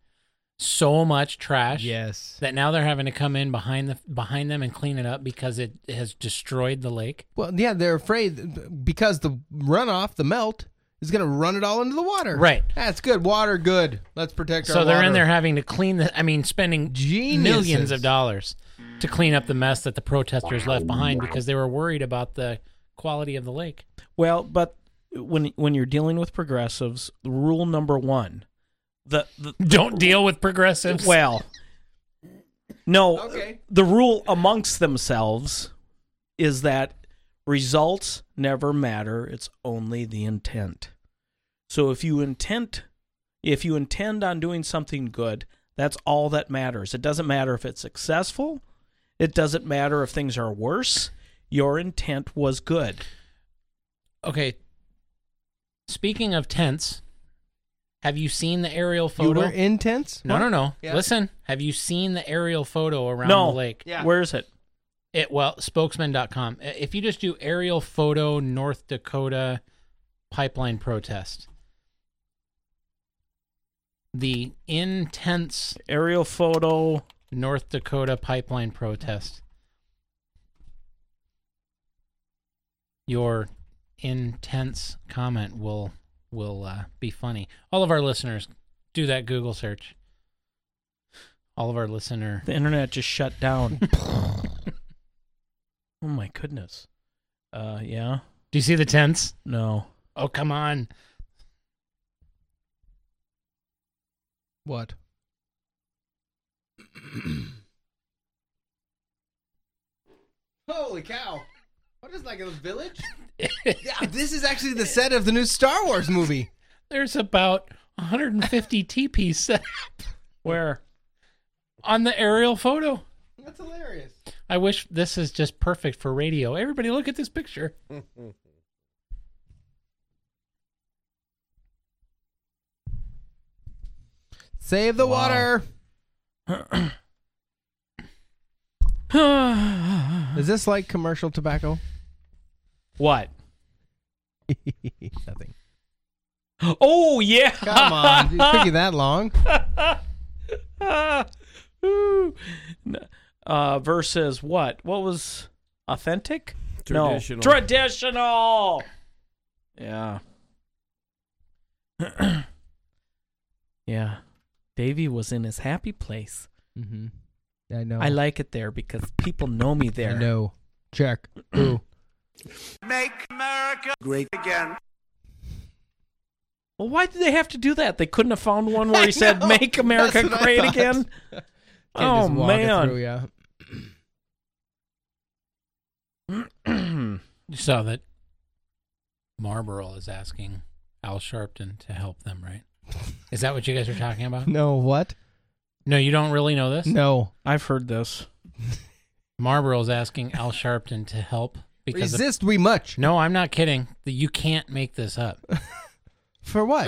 D: so much trash?
A: Yes.
D: That now they're having to come in behind the behind them and clean it up because it has destroyed the lake.
A: Well, yeah, they're afraid because the runoff, the melt, is going to run it all into the water.
D: Right.
A: That's good. Water, good. Let's protect our
D: So they're
A: water.
D: in there having to clean the. I mean, spending
A: Geniuses.
D: millions of dollars to clean up the mess that the protesters left behind because they were worried about the quality of the lake.
C: Well, but when when you're dealing with progressives, rule number one, the, the
D: Don't deal with progressives.
C: well, no,
A: Okay.
C: the rule amongst themselves is that results never matter. It's only the intent. So if you intent, if you intend on doing something good, that's all that matters. It doesn't matter if it's successful. It doesn't matter if things are worse. Your intent was good.
D: Okay. Speaking of tents, have you seen the aerial
A: You
D: photo?
A: were intense?
D: no, no, no.
A: Yeah.
D: Listen, have you seen the aerial photo around
C: no,
D: the lake?
A: Yeah.
C: Where is it?
D: It well, spokesman.com. I- If you just do aerial photo North Dakota pipeline protest, the intense
C: Aerial photo.
D: North Dakota pipeline protest. Your intense comment will will uh, be funny. All of our listeners do that Google search. All of our listener
C: The internet just shut down. oh my goodness. Uh, yeah.
D: Do you see the tents?
C: No.
D: Oh, come on.
A: What? Holy cow. What is like a village? yeah, this is actually the set of the new Star Wars movie.
D: There's about 150 teepees set up
C: Where?
D: on the aerial photo.
A: That's hilarious.
D: I wish this is just perfect for radio. Everybody look at this picture.
A: Save the water. Is this like commercial tobacco?
C: What?
A: Nothing.
C: Oh yeah.
A: Come on. It took you that long.
C: Uh, versus what? What was authentic?
G: Traditional.
C: No. Traditional. Yeah. yeah. Davy was in his happy place.
A: Mm-hmm. I know.
C: I like it there because people know me there.
A: I know. Check. Ooh.
J: Make America great again.
C: Well, why did they have to do that? They couldn't have found one where he said,
A: know.
C: "Make America
A: That's what I
C: great again." Oh
A: just walk it
C: man.
A: through, yeah.
D: You saw that Marlboro is asking Al Sharpton to help them, right? Is that what you guys are talking about?
A: No, what?
D: No, you don't really know this?
A: No.
C: I've heard this.
D: Marlboro is asking Al Sharpton to help because of-
A: Resist we much.
D: No, I'm not kidding. You can't make this up.
A: For what?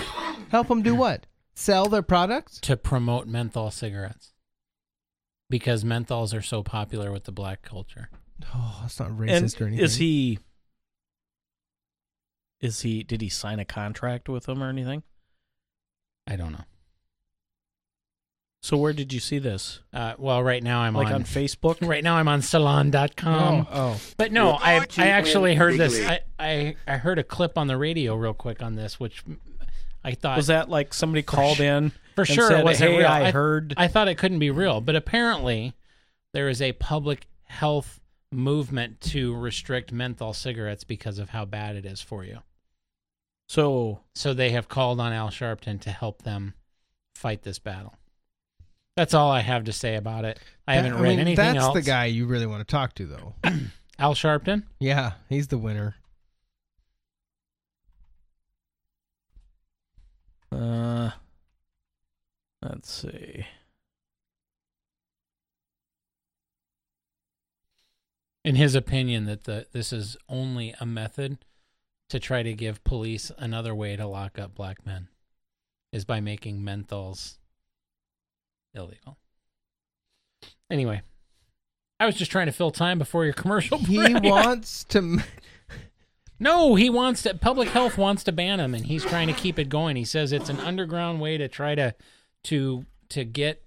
A: Help them do what? Sell their products?
D: to promote menthol cigarettes. Because menthols are so popular with the black culture.
A: Oh, that's not
C: And
A: racist or anything.
C: is he? Is he? Did he sign a contract with them or anything?
D: I don't know.
C: So where did you see this?
D: Uh, well, right now I'm
C: Like
D: on,
C: on Facebook?
D: Right now I'm on Salon.com.
C: Oh, oh.
D: But no, I I actually heard
C: Big
D: this. I, I I heard a clip on the radio real quick on this, which I thought
C: Was that like somebody called
D: su-
C: in
D: for
C: and
D: sure
C: said,
D: it wasn't
C: "Hey,
D: real.
C: I heard."
D: I thought it couldn't be real, but apparently there is a public health movement to restrict menthol cigarettes because of how bad it is for you.
C: So
D: So they have called on Al Sharpton to help them fight this battle. That's all I have to say about it. I haven't read
A: mean,
D: anything
A: that's
D: else.
A: the guy you really want to talk to, though.
D: Al Sharpton.
A: yeah, he's the winner.
C: Uh, let's see.
D: in his opinion that the this is only a method to try to give police another way to lock up black men is by making menthols illegal. Anyway, I was just trying to fill time before your commercial
A: He
D: break.
A: wants to.
D: No, he wants to. Public health wants to ban him, and he's trying to keep it going. He says it's an underground way to try to to to get.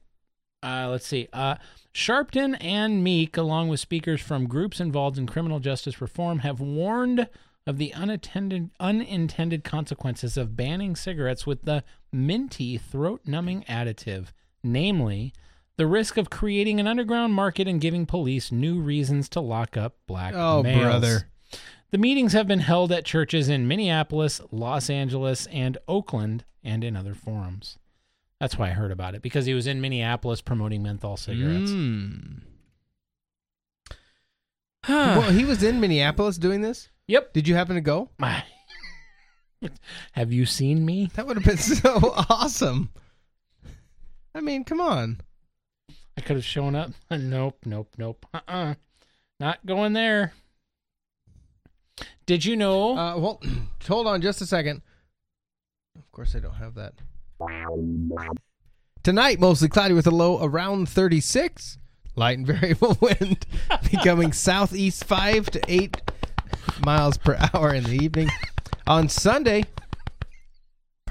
D: Uh, let's see. Uh, Sharpton and Meek, along with speakers from groups involved in criminal justice reform, have warned of the unattended, unintended consequences of banning cigarettes with the minty throat-numbing additive, namely the risk of creating an underground market and giving police new reasons to lock up black
A: Oh,
D: males.
A: brother.
D: The meetings have been held at churches in Minneapolis, Los Angeles, and Oakland, and in other forums. That's why I heard about it because he was in Minneapolis promoting menthol cigarettes.
A: Mm. well, he was in Minneapolis doing this.
D: Yep.
A: Did you happen to go?
D: Have you seen me?
A: That would have been so awesome. I mean, come on.
D: I could have shown up. Nope, nope, nope. Uh-uh. Not going there. Did you know?
A: Uh, well, hold on just a second. Of course, I don't have that. Tonight, mostly cloudy with a low around 36. Light and variable wind becoming southeast 5 to 8 miles per hour in the evening. On Sunday,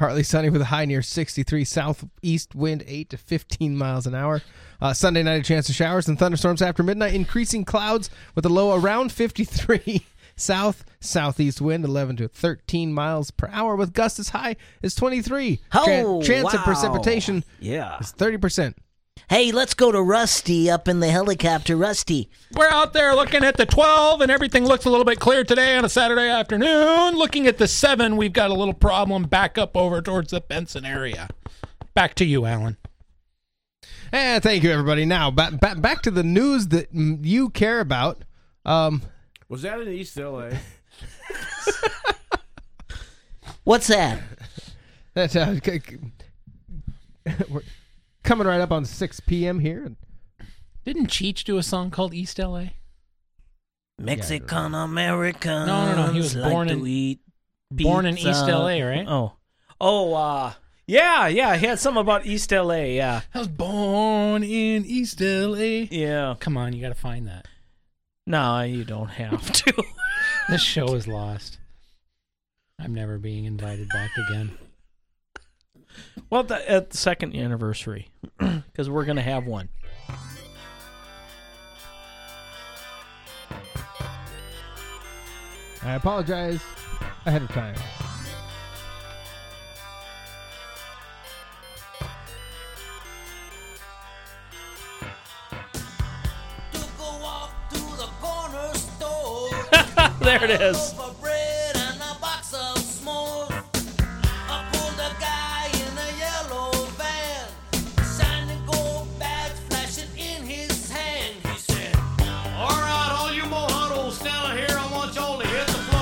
A: partly sunny with a high near 63. Southeast wind 8 to 15 miles an hour. Uh, Sunday night, a chance of showers and thunderstorms after midnight. Increasing clouds with a low around 53. South southeast wind 11 to 13 miles per hour with gusts as high as 23. Chan-
K: Oh,
A: chance of precipitation
K: Yeah.
A: is 30%.
K: Hey, let's go to Rusty up in the helicopter. Rusty.
D: We're out there looking at the 12, and everything looks a little bit clear today on a Saturday afternoon. Looking at the 7, we've got a little problem back up over towards the Benson area. Back to you, Alan.
A: And Eh, thank you, everybody. Now, back, back, back to the news that you care about. Um,
G: Was that in East LA?
K: What's that?
A: That, uh, c- c- we're coming right up on 6 p.m. here.
D: Didn't Cheech do a song called East LA?
K: Mexican American.
D: No, no, no. He was born
K: to
D: in
K: eat
D: born in East. LA, right?
C: Oh, oh, uh, yeah, yeah. He had something about East LA. Yeah,
D: I was born in East LA.
C: yeah.
D: Come on, you got to find that.
C: No, you don't have to.
D: This show is lost. I'm never being invited back again.
C: Well, the, at the second anniversary, because we're gonna have one.
A: I apologize ahead of time.
C: there it is.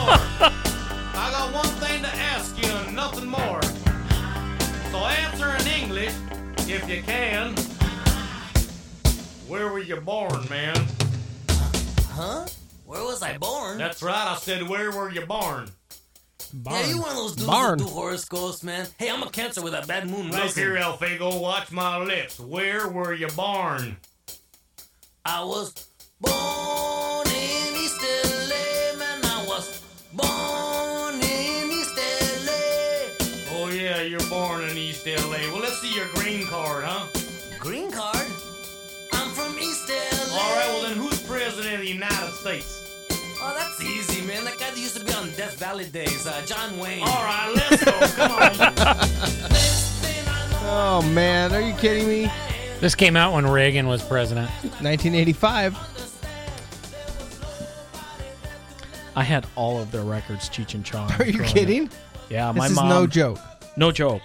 L: I got one thing to ask you and nothing more. So answer in English, if you can. Where were you born, man?
K: Huh? Where was I born?
L: That's right, I said, where were you born?
K: Yeah, you one of those dudes
A: Barn.
K: that do horoscopes, man. Hey, I'm a cancer with a bad moon
L: Look
K: rising.
L: here, El Figo, watch my lips. Where were you born?
K: I was born LA.
L: Yeah, you're born in East LA. Well, let's see your green card, huh?
K: green card. I'm from East LA.
L: All right, well then, who's president of the United States?
K: Oh, that's easy, man. That guy that used to be on Death Valley days, uh, John Wayne.
L: All right, let's go. Come on.
A: Oh man, are you kidding me?
D: This came out when Reagan was president.
A: 1985.
C: I had all of their records, Cheech and Chong.
A: Are you
C: growing up.
A: kidding?
C: Yeah,
A: This is
C: mom.
A: no joke.
C: No joke.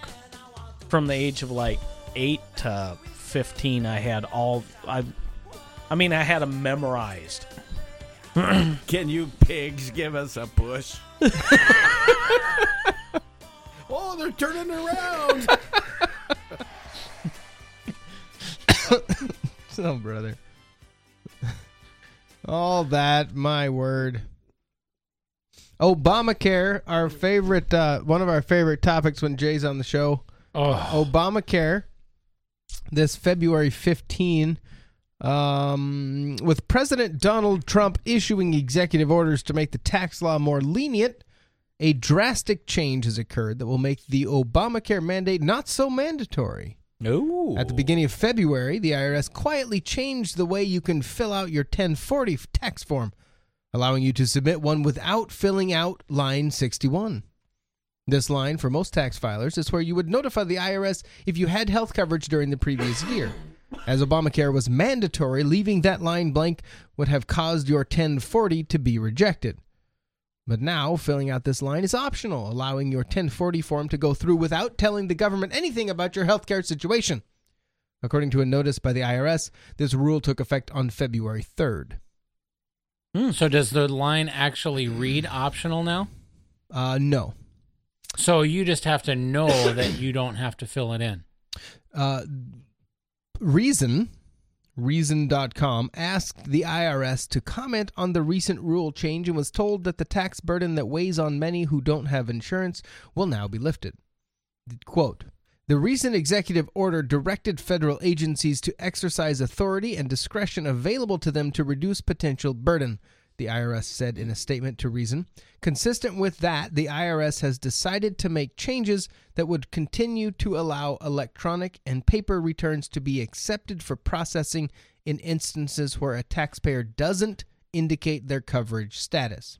C: From the age of like eight to fifteen, I had all. I, I mean, I had them memorized.
G: Can you pigs give us a push? oh, they're turning around.
A: so, brother. All that, my word. Obamacare, our favorite, uh, one of our favorite topics when Jay's on the show.
D: Oh.
A: Obamacare, this February 15, um, with President Donald Trump issuing executive orders to make the tax law more lenient, a drastic change has occurred that will make the Obamacare mandate not so mandatory.
C: No.
A: At the beginning of February, the IRS quietly changed the way you can fill out your 1040 tax form, allowing you to submit one without filling out line 61. This line, for most tax filers, is where you would notify the IRS if you had health coverage during the previous year. As Obamacare was mandatory, leaving that line blank would have caused your 1040 to be rejected. But now, filling out this line is optional, allowing your 1040 form to go through without telling the government anything about your healthcare situation. According to a notice by the IRS, this rule took effect on February 3rd.
D: So does the line actually read optional now?
A: Uh, no.
D: So you just have to know that you don't have to fill it in.
A: Uh, Reason, Reason.com, asked the IRS to comment on the recent rule change and was told that the tax burden that weighs on many who don't have insurance will now be lifted. Quote The recent executive order directed federal agencies to exercise authority and discretion available to them to reduce potential burden, the IRS said in a statement to Reason. Consistent with that, the IRS has decided to make changes that would continue to allow electronic and paper returns to be accepted for processing in instances where a taxpayer doesn't indicate their coverage status.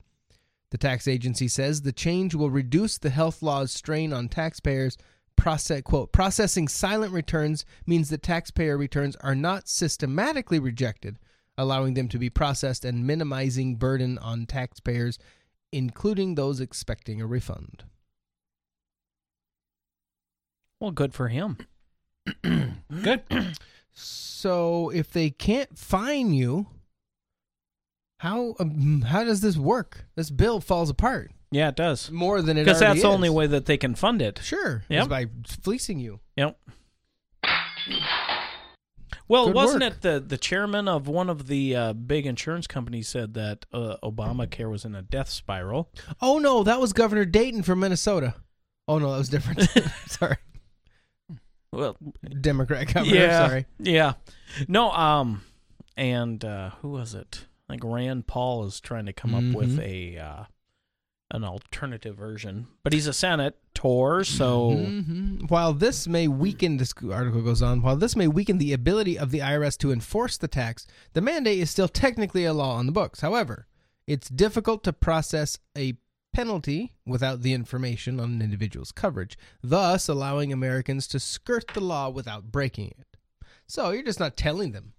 A: The tax agency says the change will reduce the health law's strain on taxpayers. Process, quote, processing silent returns means that taxpayer returns are not systematically rejected, allowing them to be processed and minimizing burden on taxpayers, including those expecting a refund.
C: Well, good for him.
D: Good.
A: So if they can't fine you, how um, how does this work? This bill falls apart
C: Yeah, it does.
A: more than it
C: Because
A: already
C: that's the only way that they can fund it.
A: Sure, is
C: Yep.
A: by fleecing you.
C: Yep. Well,
A: Good
C: wasn't
A: work.
C: it the the chairman of one of the uh, big insurance companies said that uh, Obamacare was in a death spiral?
A: Oh no, that was Governor Dayton from Minnesota. Oh no, that was different. sorry,
C: Well,
A: Democrat governor.
C: yeah,
A: Sorry.
C: yeah, no, um, and uh, who was it? Like Rand Paul is trying to come up with a uh, an alternative version, but he's a senator, so
A: Mhm. While this may weaken, this article goes on, while this may weaken the ability of the IRS to enforce the tax, the mandate is still technically a law on the books. However, it's difficult to process a penalty without the information on an individual's coverage, thus allowing Americans to skirt the law without breaking it. So you're just not telling them.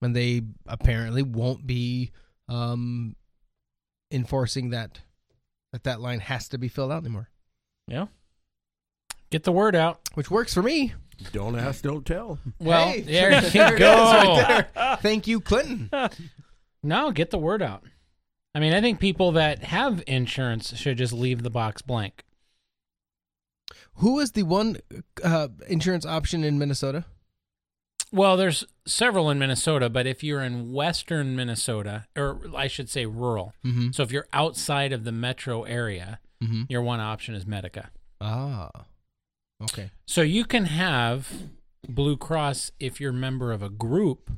A: And they apparently won't be um, enforcing that that that line has to be filled out anymore.
C: Yeah.
D: Get the word out.
A: Which works for me.
G: Don't ask, don't tell.
D: Well,
A: Hey,
D: there you
A: there it is
D: go.
A: right there. Thank you, Clinton.
D: No, get the word out. I mean, I think people that have insurance should just leave the box blank.
A: Who is the one uh, insurance option in Minnesota?
D: Well, there's several in Minnesota, but if you're in western Minnesota, or I should say rural,
A: Mhm.
D: so if you're outside of the metro area,
A: Mhm.
D: your one option is Medica.
A: Ah, okay.
D: So you can have Blue Cross if you're a member of a group,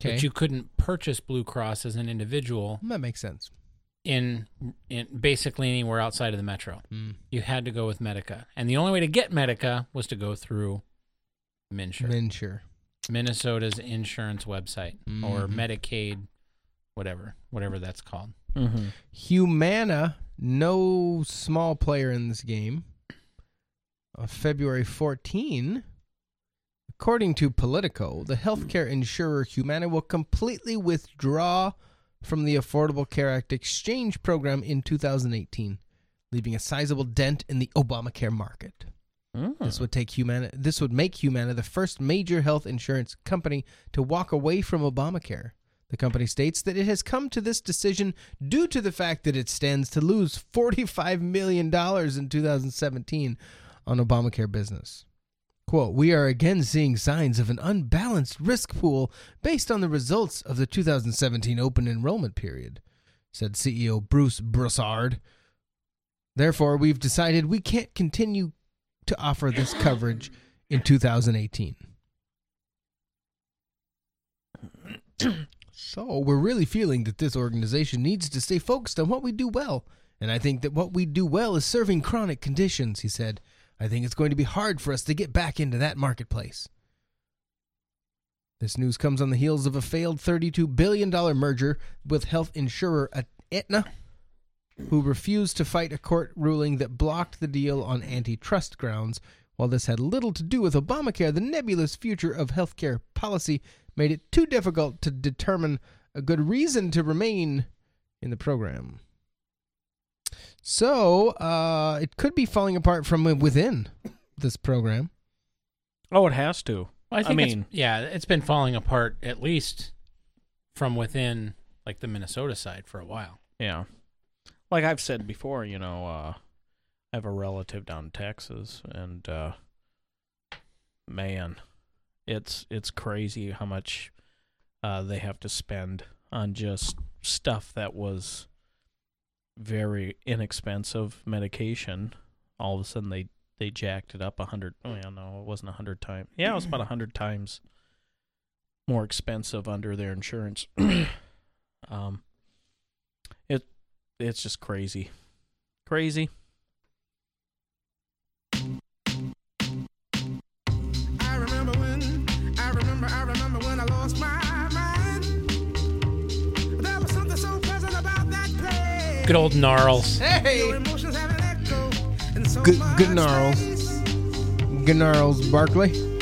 A: Okay.
D: but you couldn't purchase Blue Cross as an individual
A: That makes sense.
D: in in basically anywhere outside of the metro.
A: Mm.
D: You had to go with Medica, and the only way to get Medica was to go through MNsure.
A: MNsure.
D: Minnesota's insurance website or
A: Mhm.
D: Medicaid, whatever, whatever that's called.
C: Mm-hmm.
A: Humana, no small player in this game. On February 14, according to Politico, the healthcare insurer Humana will completely withdraw from the Affordable Care Act exchange program in 2018, leaving a sizable dent in the Obamacare market. This would take Humana. This would make Humana the first major health insurance company to walk away from Obamacare. The company states that it has come to this decision due to the fact that it stands to lose $45 million in 2017 on Obamacare business. Quote, we are again seeing signs of an unbalanced risk pool based on the results of the 2017 open enrollment period, said CEO Bruce Broussard. Therefore, we've decided we can't continue to offer this coverage in 2018. So we're really feeling that this organization needs to stay focused on what we do well. And I think that what we do well is serving chronic conditions, he said. I think it's going to be hard for us to get back into that marketplace. This news comes on the heels of a failed $32 billion merger with health insurer Aetna, who refused to fight a court ruling that blocked the deal on antitrust grounds. While this had little to do with Obamacare, the nebulous future of healthcare policy made it too difficult to determine a good reason to remain in the program. So, uh, it could be falling apart from within this program.
C: Oh, it has to.
D: I think
C: mean,
D: it's, yeah, it's been falling apart at least from within like the Minnesota side for a while.
C: Yeah. Like I've said before, you know, uh, I have a relative down in Texas, and uh, man, it's it's crazy how much uh, they have to spend on just stuff that was very inexpensive medication. All of a sudden, they they jacked it up a hundred. Oh yeah, no, it wasn't a hundred times. Yeah, it was about a hundred times more expensive under their insurance. um, it it's just crazy, crazy.
D: Good old gnarls.
A: Hey!
M: Your emotions have an echo in so
A: Good, good gnarls. Good gnarls, Barkley.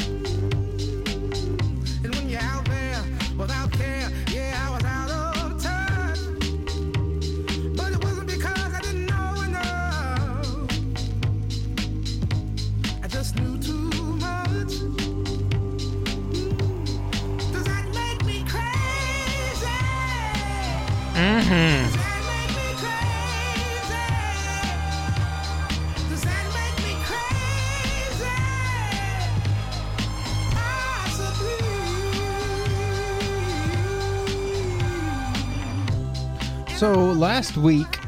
A: So last week,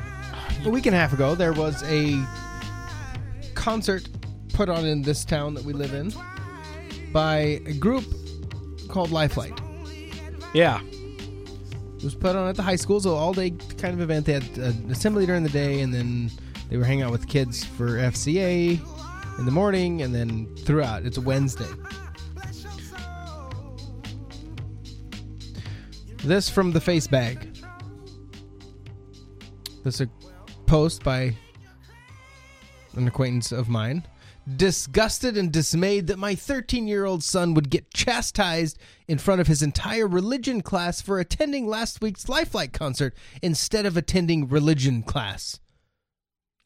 A: a week and a half ago, there was a concert put on in this town that we live in by a group called Lifelight.
C: Yeah.
A: It was put on at the high school, so all day kind of event. They had an assembly during the day, and then they were hanging out with kids for FCA in the morning, and then throughout. It's a Wednesday. This from the face bag. This a post by an acquaintance of mine. Disgusted and dismayed that my 13 year old son would get chastised in front of his entire religion class for attending last week's Lifelight concert instead of attending religion class.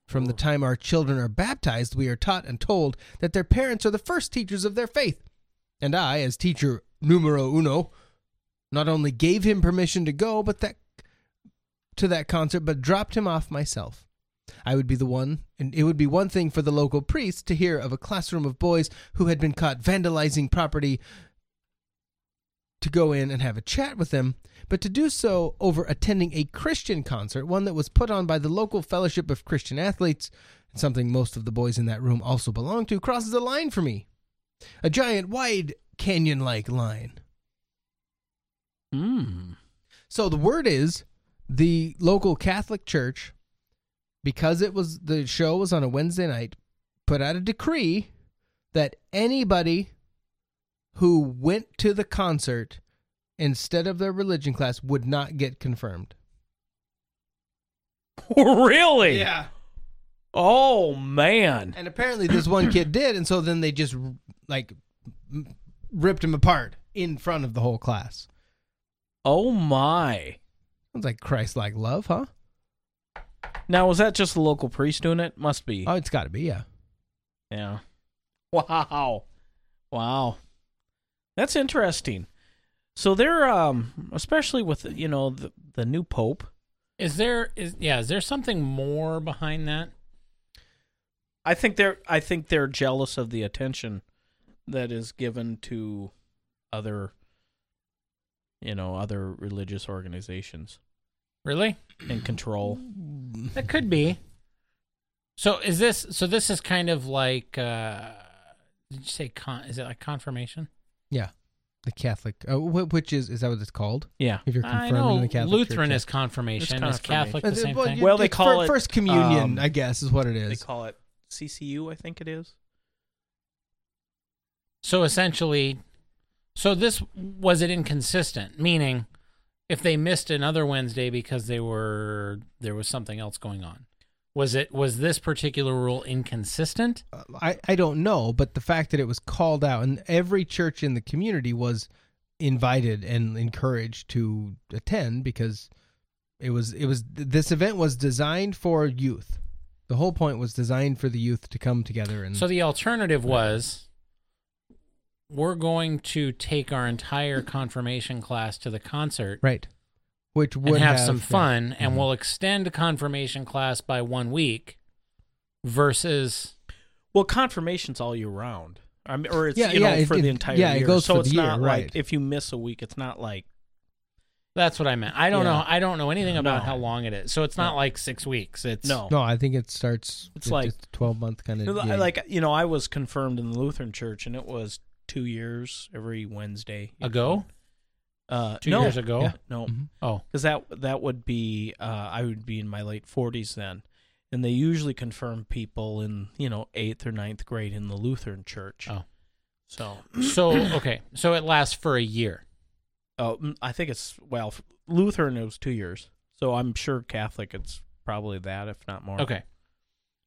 A: From the time our children are baptized, we are taught and told that their parents are the first teachers of their faith. And I, as teacher numero uno, not only gave him permission to go, but that to that concert, but dropped him off myself. I would be the one, and it would be one thing for the local priest to hear of a classroom of boys who had been caught vandalizing property to go in and have a chat with them, but to do so over attending a Christian concert, one that was put on by the local Fellowship of Christian Athletes, something most of the boys in that room also belong to, crosses a line for me. A giant, wide, canyon like line.
C: Mm.
A: So the word is the local Catholic Church, because it was the show was on a Wednesday night, put out a decree that anybody who went to the concert instead of their religion class would not get confirmed.
C: really?
A: Yeah.
C: Oh man.
A: And apparently this one kid did, and so then they just like ripped him apart in front of the whole class.
C: Oh my.
A: Sounds like Christ-like love, huh?
C: Now was that just a local priest doing it? Must be.
A: Oh, it's got to be, yeah.
C: Yeah. Wow. Wow. That's interesting. So they're um especially with you know the the new pope.
D: Is there is yeah, is there something more behind that?
C: I think they're I think they're jealous of the attention that is given to other you know, other religious organizations
D: Really?
C: and control.
D: That could be. So is this so this is kind of like uh did you say con is it like confirmation?
A: Yeah. The Catholic, uh, wh- which is, is that what it's called?
C: Yeah.
A: If you're
D: I
A: confirmed
D: know
A: in the Catholic
D: Lutheran
A: Church,
D: is confirmation.
C: It's
D: Is Catholic the same
A: well,
D: thing?
C: Well, they
A: it's
C: call it,
A: First Communion,
C: um,
A: I guess, is what it
C: They
A: is.
C: call it CCU, I think it is.
D: So essentially, so this was it inconsistent, meaning if they missed another Wednesday because they were there was something else going on. Was it was this particular rule inconsistent?
A: Uh, I, I don't know, but the fact that it was called out and every church in the community was invited and encouraged to attend because it was it was this event was designed for youth. The whole point was designed for the youth to come together and
D: So the alternative was we're going to take our entire confirmation class to the concert
A: right, which
D: and
A: would
D: have, some
A: yeah.
D: fun and
A: Mhm.
D: we'll extend confirmation class by one week versus
C: Well, confirmation's all year round. I mean, or it's
A: Yeah,
C: you know
A: it-
C: for
A: it-
C: the entire
A: yeah, it
C: year.
A: goes
C: so
A: for
C: it's
A: the year,
C: not
A: right.
C: like if you miss a week, it's not like
D: that's what I meant. I don't
C: Yeah.
D: know I don't know anything about
C: No.
D: how long it is. So it's not
C: No.
D: like 6 weeks. It's
C: no.
A: No, I think it starts.
C: It's like-
A: twelve month kind of.
C: Like you know, I was confirmed in the Lutheran Church, and it was two years every Wednesday
D: ago?
C: Uh,
D: 2
C: no.
D: years ago?
A: Yeah.
C: No,
A: Mhm.
D: Oh.
C: because that that would be uh, I would be in my late forties then, and they usually confirm people in you know eighth or ninth grade in the Lutheran Church.
D: Oh.
C: so
D: So okay, so it lasts for a year.
C: oh, I think it's well Lutheran it was two years, so I'm sure Catholic it's probably that if not more.
D: Okay.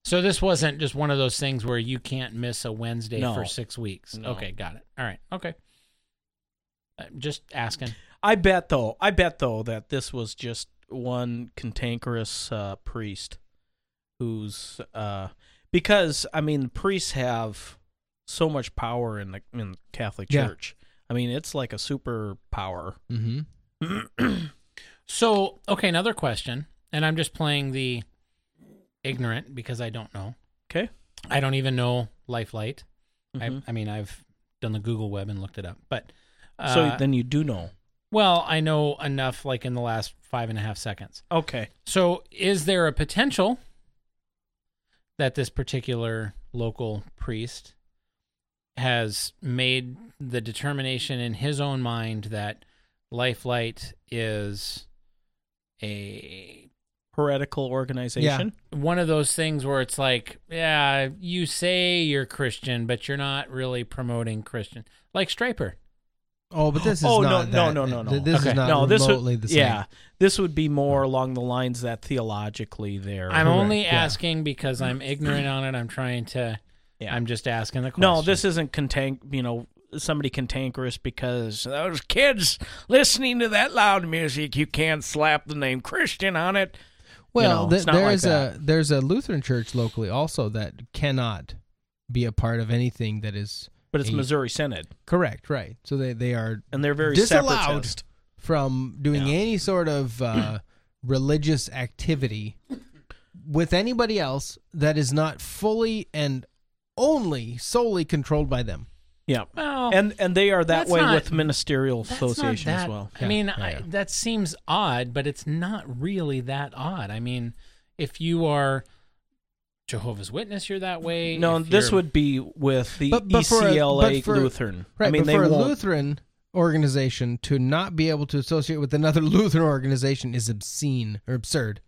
D: So this wasn't just one of those things where you can't miss a Wednesday
C: No.
D: for 6 weeks.
C: No.
D: Okay, got it. All right. Okay. Uh, just asking.
C: I bet though, I bet though that this was just one cantankerous uh, priest who's uh, because I mean priests have so much power in the in the Catholic
A: Yeah.
C: Church. I mean it's like a superpower.
A: Mm-hmm.
D: So, okay, another question, and I'm just playing the ignorant because I don't know.
C: Okay.
D: I don't even know Lifelight.
C: Mhm.
D: I, I mean, I've done the Google web and looked it up, but uh,
C: so then you do know.
D: well, I know enough, like in the last five and a half seconds.
C: Okay.
D: So, is there a potential that this particular local priest has made the determination in his own mind that Lifelight is a
C: Heretical organization. Yeah.
D: one of those things where it's like, yeah, you say you're Christian, but you're not really promoting Christian, like Stryper.
A: Oh, but this is
C: oh
A: not
C: no,
A: that-
C: no, no, no,
A: th-
C: no.
A: This
D: Okay.
A: is not
C: no, this
A: remotely
C: would,
A: the same.
C: Yeah, this would be more along the lines that theologically they're.
D: I'm
A: Correct,
D: only
A: yeah.
D: asking because I'm ignorant on it. I'm trying to.
C: Yeah.
D: I'm just asking the question.
C: No, this isn't contank. You know, somebody cantankerous because those kids listening to that loud music. You can't slap the name Christian on it. You
A: Well,
C: know,
A: th-
C: it's not like
A: there's
C: that.
A: a there's a Lutheran church locally also that cannot be a part of anything that is
C: But it's
A: a-
C: Missouri Synod,
A: correct, right? So they they are
C: and they're very
A: disallowed
C: separatist.
A: from doing
C: Yeah.
A: any sort of uh, religious activity with anybody else that is not fully and only solely controlled by them.
C: Yeah,
D: Well,
C: and and they are that way
D: not-
C: with ministerial
D: That's not
C: association as well.
D: I mean,
A: Yeah,
D: I,
A: yeah.
D: that seems odd, but it's not really that odd. I mean, if you are Jehovah's Witness, you're that way.
C: No, this would be with the
A: But- but for a-
C: ECLA
A: for-
C: Lutheran.
A: Right,
C: I mean,
A: but
C: they
A: for a
C: won't.
A: Lutheran organization to not be able to associate with another Lutheran organization is obscene or absurd.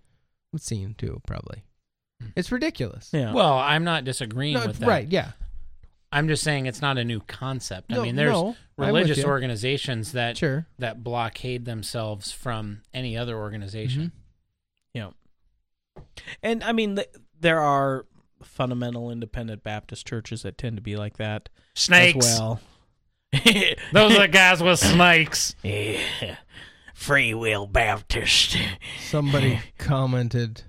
A: Obscene too, probably. Hmm. It's ridiculous.
C: Yeah.
D: Well, I'm not disagreeing
A: No,
D: with that.
A: right? Yeah.
D: I'm just saying it's not a new concept. I mean, there's
A: no,
D: religious organizations that
A: Sure.
D: that blockade themselves from any other organization. Mm-hmm.
C: Yeah. And I mean, th- there are fundamental independent Baptist churches that tend to be like that.
D: Snakes.
C: As well.
D: Those are the guys with snakes.
C: Yeah. Free will Baptist.
A: Somebody commented,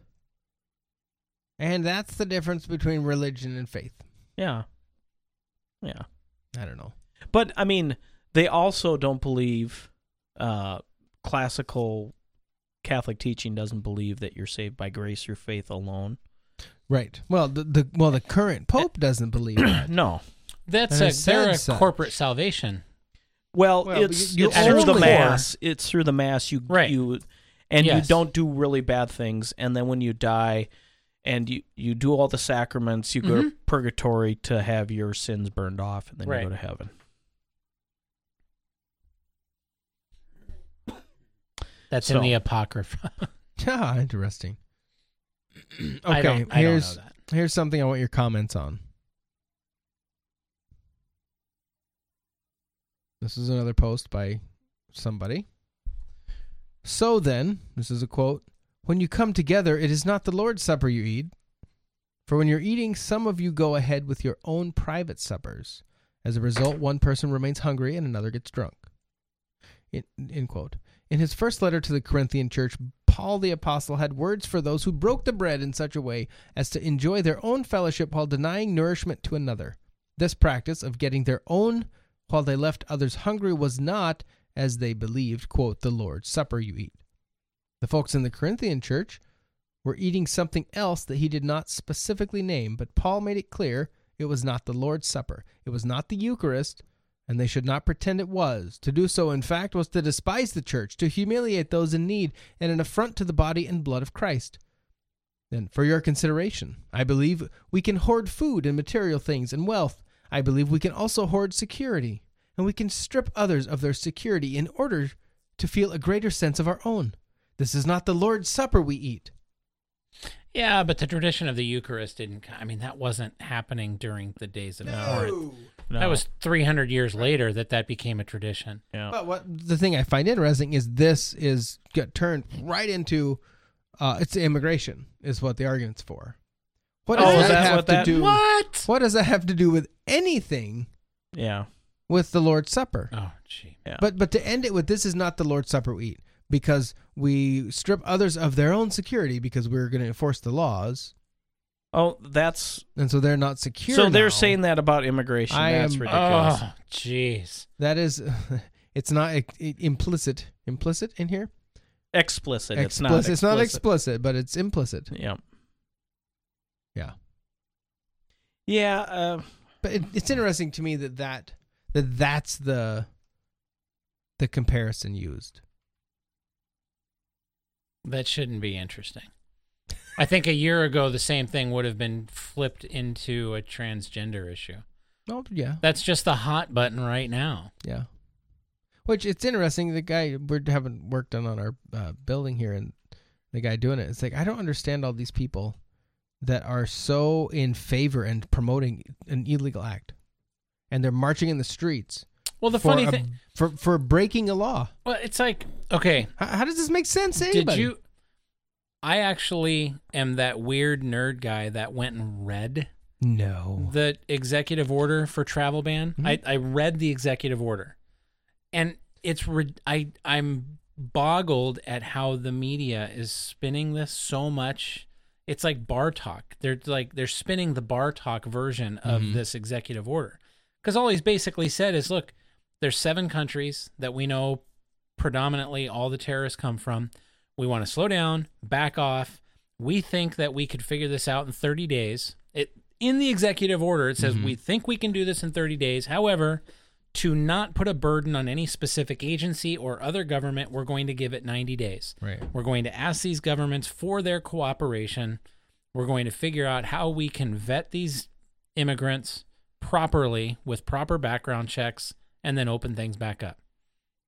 A: and that's the difference between religion and faith.
C: Yeah. Yeah.
A: I don't know.
C: But I mean, they also don't believe uh, classical Catholic teaching doesn't believe that you're saved by grace through faith alone.
A: Right. Well, the, the well the current pope doesn't believe that.
C: no.
D: That's
A: And
D: a
A: it
D: they're a
A: such.
D: corporate salvation.
C: Well,
A: Well,
C: it's,
A: you- you
C: it's through the
A: only-
C: mass. It's through the mass. You
D: Right.
C: you and
D: Yes.
C: you don't do really bad things, and then when you die, and you you do all the sacraments, you go to
D: Mhm.
C: purgatory to have your sins burned off, and then
D: Right.
C: you go to heaven.
D: That's
C: So-
D: in the apocrypha.
A: Ah, interesting. okay,
D: I don't- I don't know
A: here's
D: that.
A: here's something I want your comments on. This is another post by somebody. So then, this is a quote When you come together, it is not the Lord's Supper you eat. For when you're eating, some of you go ahead with your own private suppers. As a result, one person remains hungry and another gets drunk. In, quote. In his first letter to the Corinthian church, Paul the Apostle had words for those who broke the bread in such a way as to enjoy their own fellowship while denying nourishment to another. This practice of getting their own while they left others hungry was not, as they believed, quote, the Lord's Supper you eat. The folks in the Corinthian church were eating something else that he did not specifically name, but Paul made it clear it was not the Lord's Supper. It was not the Eucharist, and they should not pretend it was. To do so, in fact, was to despise the church, to humiliate those in need, and an affront to the body and blood of Christ. Then, for your consideration, I believe we can hoard food and material things and wealth. I believe we can also hoard security, and we can strip others of their security in order to feel a greater sense of our own. This is not the Lord's Supper we eat.
D: Yeah, but the tradition of the Eucharist didn't. I mean, that wasn't happening during the days of Corinth.
C: No.
D: That was 300 years later that that became a tradition.
C: Yeah.
A: But what the thing I find interesting is this is got turned right into uh, it's immigration is what the argument's for. What does
C: Oh,
A: that
C: that
A: have
C: what
A: to
C: that-
A: do?
D: What?
A: What does that have to do with anything
C: Yeah.
A: with the Lord's Supper?
D: Oh, gee.
C: Yeah.
A: But but to end it with this is not the Lord's Supper we eat because we strip others of their own security because we're going to enforce the laws,
C: Oh, that's
A: and so they're not secure.
C: so they're
A: now.
C: saying that about immigration.
A: I
C: that's
A: am-
C: ridiculous.
D: Oh, jeez.
A: that is it's not i- i- implicit implicit in here.
C: explicit. It's not.
A: Explicit. It's not
C: explicit.
A: explicit, but it's implicit.
C: Yeah.
A: Yeah.
C: Yeah. Uh,
A: But it, it's interesting to me that that that that's the the comparison used.
D: That shouldn't be interesting. I think a year ago, the same thing would have been flipped into a transgender issue.
A: Oh yeah,
D: That's just the hot button right now.
A: yeah. Which it's interesting. The guy we're having work done on our uh, building here, and the guy doing it. It's like I don't understand all these people that are so in favor and promoting an illegal act, and they're marching in the streets.
D: Well, the funny
A: a-
D: thing,
A: for for breaking a law.
D: well, it's like, okay,
A: How, how does this make sense to
D: did
A: anybody?
D: you? I actually am that weird nerd guy that went and read
A: No.
D: the executive order for travel ban.
A: Mhm.
D: I, I read the executive order, and it's rid- I I'm boggled at how the media is spinning this so much. It's like bar talk. They're like they're spinning the bar talk version of
A: Mhm.
D: this executive order because all he's basically said is, look, there's seven countries that we know predominantly all the terrorists come from. We want to slow down, back off. We think that we could figure this out in 30 days. It in the executive order it says
A: Mhm.
D: we think we can do this in 30 days. However, to not put a burden on any specific agency or other government, we're going to give it 90 days.
A: Right.
D: We're going to ask these governments for their cooperation. We're going to figure out how we can vet these immigrants properly with proper background checks and then open things back up.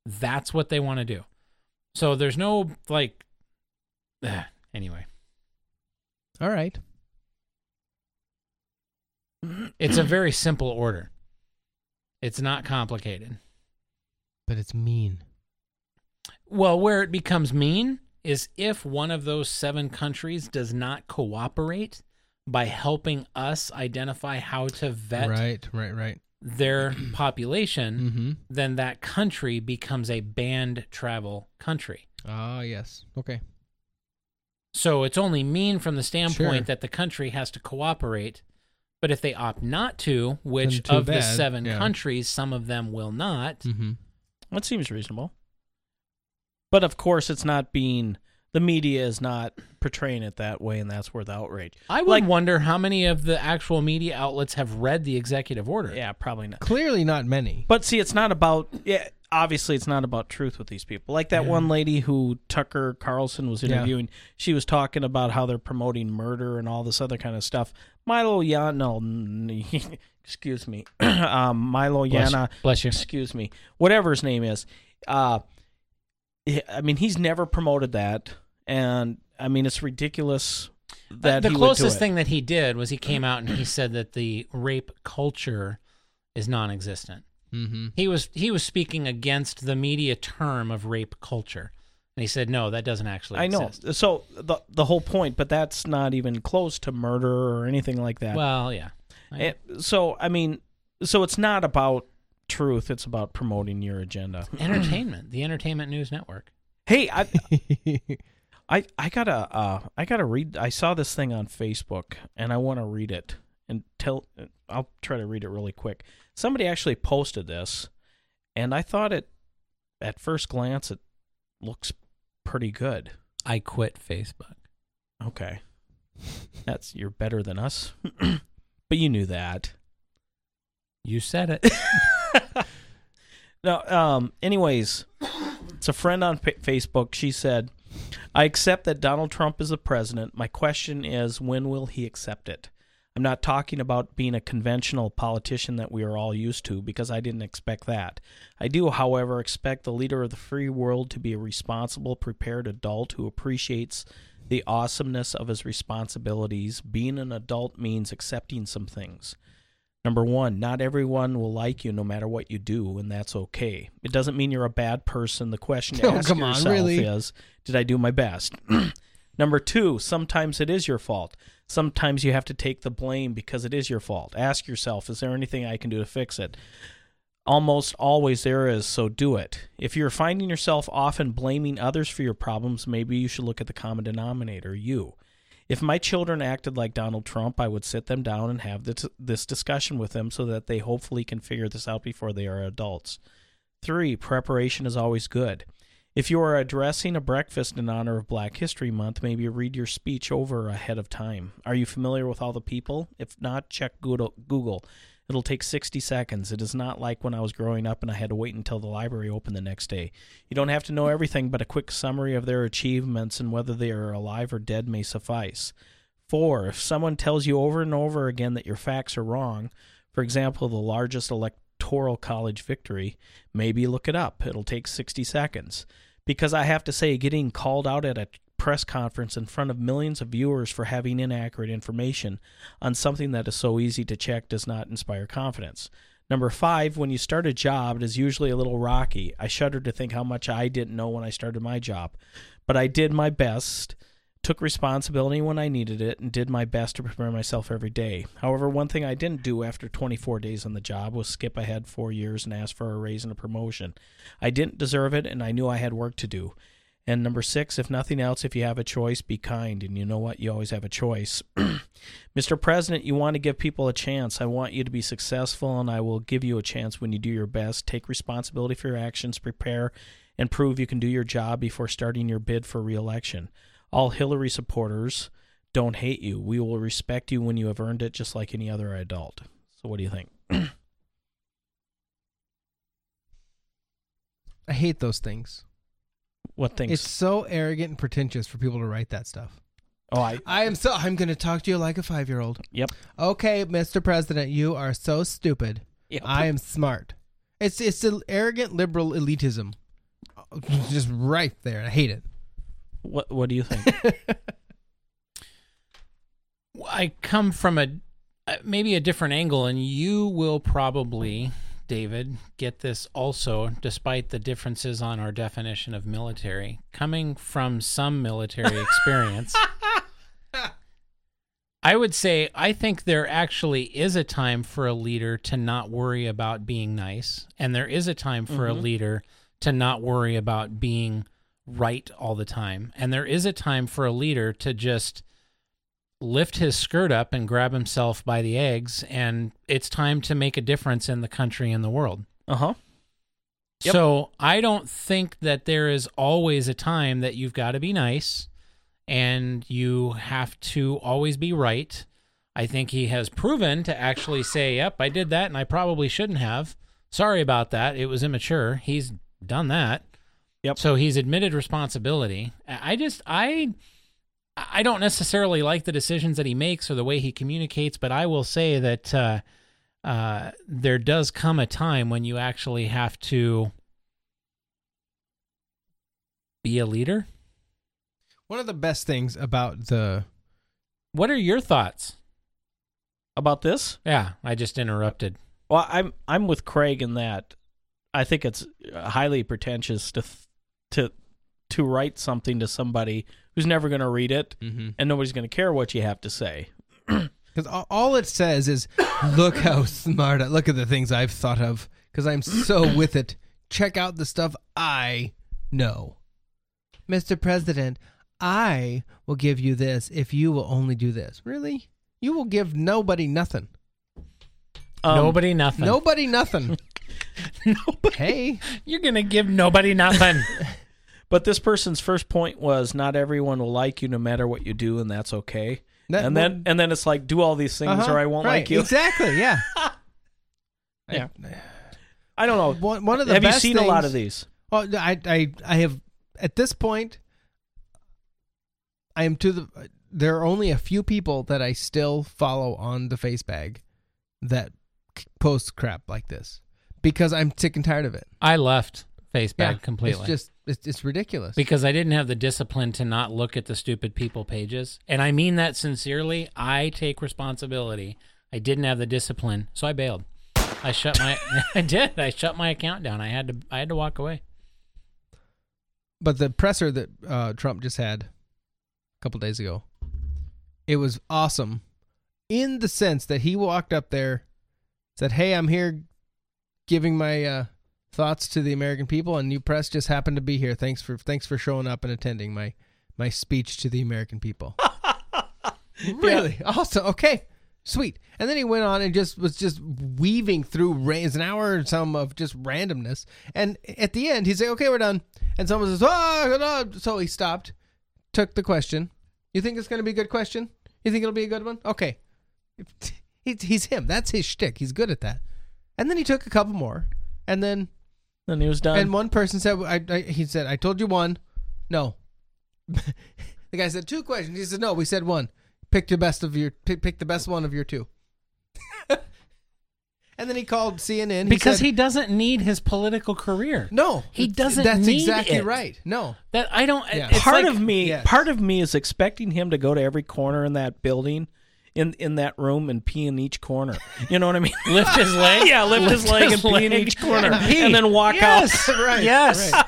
D: That's what they want to do. So there's no like anyway.
A: All right.
D: It's a very simple order. It's not complicated.
A: But it's mean.
D: Well, where it becomes mean is if one of those seven countries does not cooperate by helping us identify how to vet
A: Right, right, right.
D: Their population,
A: Mm-hmm.
D: then that country becomes a banned travel country.
A: Ah, yes. Okay.
D: So it's only mean from the standpoint
A: Sure.
D: that the country has to cooperate. But if they opt not to, which
A: Then too
D: of the seven
A: yeah.
D: countries, some of them will not,
A: Mm-hmm.
C: That seems reasonable. But of course, it's not being the media is not portraying it that way, and that's where the outrage.
D: I would wonder how many of the actual media outlets have read the executive order.
C: Yeah, probably not.
A: Clearly not many.
C: But see, it's not about yeah. Obviously, it's not about truth with these people. Like that
A: Yeah.
C: one lady who Tucker Carlson was
A: Yeah.
C: interviewing. She was talking about how they're promoting murder and all this other kind of stuff. Milo Yana, excuse me, um, Milo
D: Bless
C: Yana,
D: you. Bless you.
C: excuse me, whatever his name is. Uh, I mean, he's never promoted that, and I mean, it's ridiculous that
D: the
C: he would do
D: closest
C: it.
D: thing that he did was he came out and he said that the rape culture is non-existent.
A: Mm-hmm.
D: He was he was speaking against the media term of rape culture, and he said no, that doesn't actually.
C: I know. So the the whole point, but that's not even close to murder or anything like that.
D: Well, yeah. I-
C: It- so I mean, so it's not about truth; it's about promoting your agenda.
D: Entertainment, the Entertainment News Network.
C: Hey, I, I, I gotta, uh, I gotta read. I saw this thing on Facebook, and I want to read it and tell. I'll try to read it really quick. Somebody actually posted this, and I thought it, at first glance, it looks pretty good.
D: I quit Facebook.
C: Okay, that's you're better than us, but you knew that.
D: You said it.
C: No, um, anyways, it's a friend on Fa- Facebook. She said, I accept that Donald Trump is the president. My question is, when will he accept it? I'm not talking about being a conventional politician that we are all used to, because I didn't expect that. I do, however, expect the leader of the free world to be a responsible, prepared adult who appreciates the awesomeness of his responsibilities. Being an adult means accepting some things. Number one, not everyone will like you no matter what you do, and that's okay. It doesn't mean you're a bad person. The question to
A: Oh,
C: ask
A: come on,
C: yourself
A: really?
C: is, did I do my best? Number two, sometimes it is your fault. Sometimes you have to take the blame because it is your fault. Ask yourself, is there anything I can do to fix it? Almost always there is, so do it. If you're finding yourself often blaming others for your problems, maybe you should look at the common denominator, you. If my children acted like Donald Trump, I would sit them down and have this, this discussion with them so that they hopefully can figure this out before they are adults. Three, preparation is always good. If you are addressing a breakfast in honor of Black History Month, maybe read your speech over ahead of time. Are you familiar with all the people? If not, check Google. It'll take 60 seconds. It is not like when I was growing up and I had to wait until the library opened the next day. You don't have to know everything, but a quick summary of their achievements and whether they are alive or dead may suffice. Four, if someone tells you over and over again that your facts are wrong, for example, the largest electoral college victory, maybe look it up. It'll take 60 seconds. Because I have to say, getting called out at a press conference in front of millions of viewers for having inaccurate information on something that is so easy to check does not inspire confidence. Number five, when you start a job, it is usually a little rocky. I shudder to think how much I didn't know when I started my job. But I did my best, took responsibility when I needed it, and did my best to prepare myself every day. However, one thing I didn't do after 24 days on the job was skip ahead four years and ask for a raise and a promotion. I didn't deserve it, and I knew I had work to do. And number six, if nothing else, if you have a choice, be kind. And you know what? You always have a choice. Mr. President, you want to give people a chance. I want you to be successful, and I will give you a chance when you do your best. Take responsibility for your actions, prepare, and prove you can do your job before starting your bid for reelection. All Hillary supporters don't hate you. We will respect you when you have earned it, just like any other adult. So, what do you think?
A: I hate those things.
C: What things?
A: It's so arrogant and pretentious for people to write that stuff.
C: Oh, I.
A: I am so. I'm going to talk to you like a five year old.
C: Yep.
A: Okay, Mr. President, you are so stupid.
C: Yeah,
A: I am smart. It's it's an arrogant liberal elitism, just right there. I hate it.
C: What What do you think?
D: I come from a uh, maybe a different angle, and you will probably, David, get this also, despite the differences on our definition of military. Coming from some military experience, I would say I think there actually is a time for a leader to not worry about being nice, and there is a time for a
C: Mhm.
D: leader to not worry about being right all the time, and there is a time for a leader to just lift his skirt up and grab himself by the eggs, and it's time to make a difference in the country and the world.
C: Uh huh. Yep.
D: So I don't think that there is always a time that you've got to be nice and you have to always be right. I think he has proven to actually say, "Yep, I did that and I probably shouldn't have. Sorry about that. It was immature." He's done that.
C: Yep.
D: So he's admitted responsibility. I I just I I don't necessarily like the decisions that he makes or the way he communicates, but I will say that uh, uh, there does come a time when you actually have to be a leader.
A: One of the best things about the
D: What are your thoughts?
C: About this?
D: Yeah, I just interrupted.
C: Well, I'm I'm with Craig in that I think it's highly pretentious to th- to to write something to somebody who's never going to read it
A: Mhm.
C: and nobody's going to care what you have to say.
A: Because all, all it says is, look how smart, I, look at the things I've thought of, because I'm so with it. Check out the stuff I know. Mr. President, I will give you this if you will only do this. Really? You will give nobody nothing.
C: Um,
D: nobody nothing.
A: Nobody nothing.
D: nobody.
A: Hey,
D: you're gonna give nobody nothing.
C: But this person's first point was not everyone will like you no matter what you do, and that's okay.
A: That-
C: and then and then it's like do all these things
A: Uh-huh,
C: or I won't
A: right,
C: like you.
A: Exactly, yeah.
C: Yeah. I don't know.
A: One, one of the
C: have you
A: best
C: seen a lot of these?
A: Well, I, I, I have at this point. I am to the. There are only a few people that I still follow on the face bag that post crap like this because I'm sick and tired of it.
D: I left Facebag
A: Yeah,
D: completely.
A: It's just it's, it's ridiculous.
D: because I didn't have the discipline to not look at the stupid people pages. And I mean that sincerely. I take responsibility. I didn't have the discipline, so I bailed. I shut my I did. I shut my account down. I had to I had to walk away.
A: but the presser that uh, Trump just had a couple days ago, it was awesome in the sense that he walked up there, said, "Hey, I'm here, giving my uh, thoughts to the American people, and you press just happened to be here. Thanks for thanks for showing up and attending my my speech to the American people." really awesome. Okay. Sweet. And then he went on and just was just weaving through an hour or some of just randomness. And at the end, he's like, "Okay, we're done." And someone says, "Ah, ah." so he stopped, took the question. You think it's going to be a good question? You think it'll be a good one? Okay. He's, he's him. That's his shtick. He's good at that. And then he took a couple more, and then
C: Then he was done.
A: and one person said, I, I, he said, I told you one. No. the guy said two questions. He said, no, we said one. Pick the best of your, pick, pick the best one of your two. and then he called CNN.
D: because
A: said,
D: he doesn't need his political career.
A: No,
D: he doesn't.
A: That's
D: need
A: exactly
D: it.
A: right. No.
D: That I don't.
A: Yeah.
D: It's
C: part
D: like-
C: of me
A: Yes.
C: part of me is expecting him to go to every corner in that building in in that room and pee in each corner you know what i mean
D: lift his leg.
C: yeah lift, his leg and pee in each corner
D: and
C: and then walk out.
D: yes.
C: out
A: Right,
D: Yes.
A: right.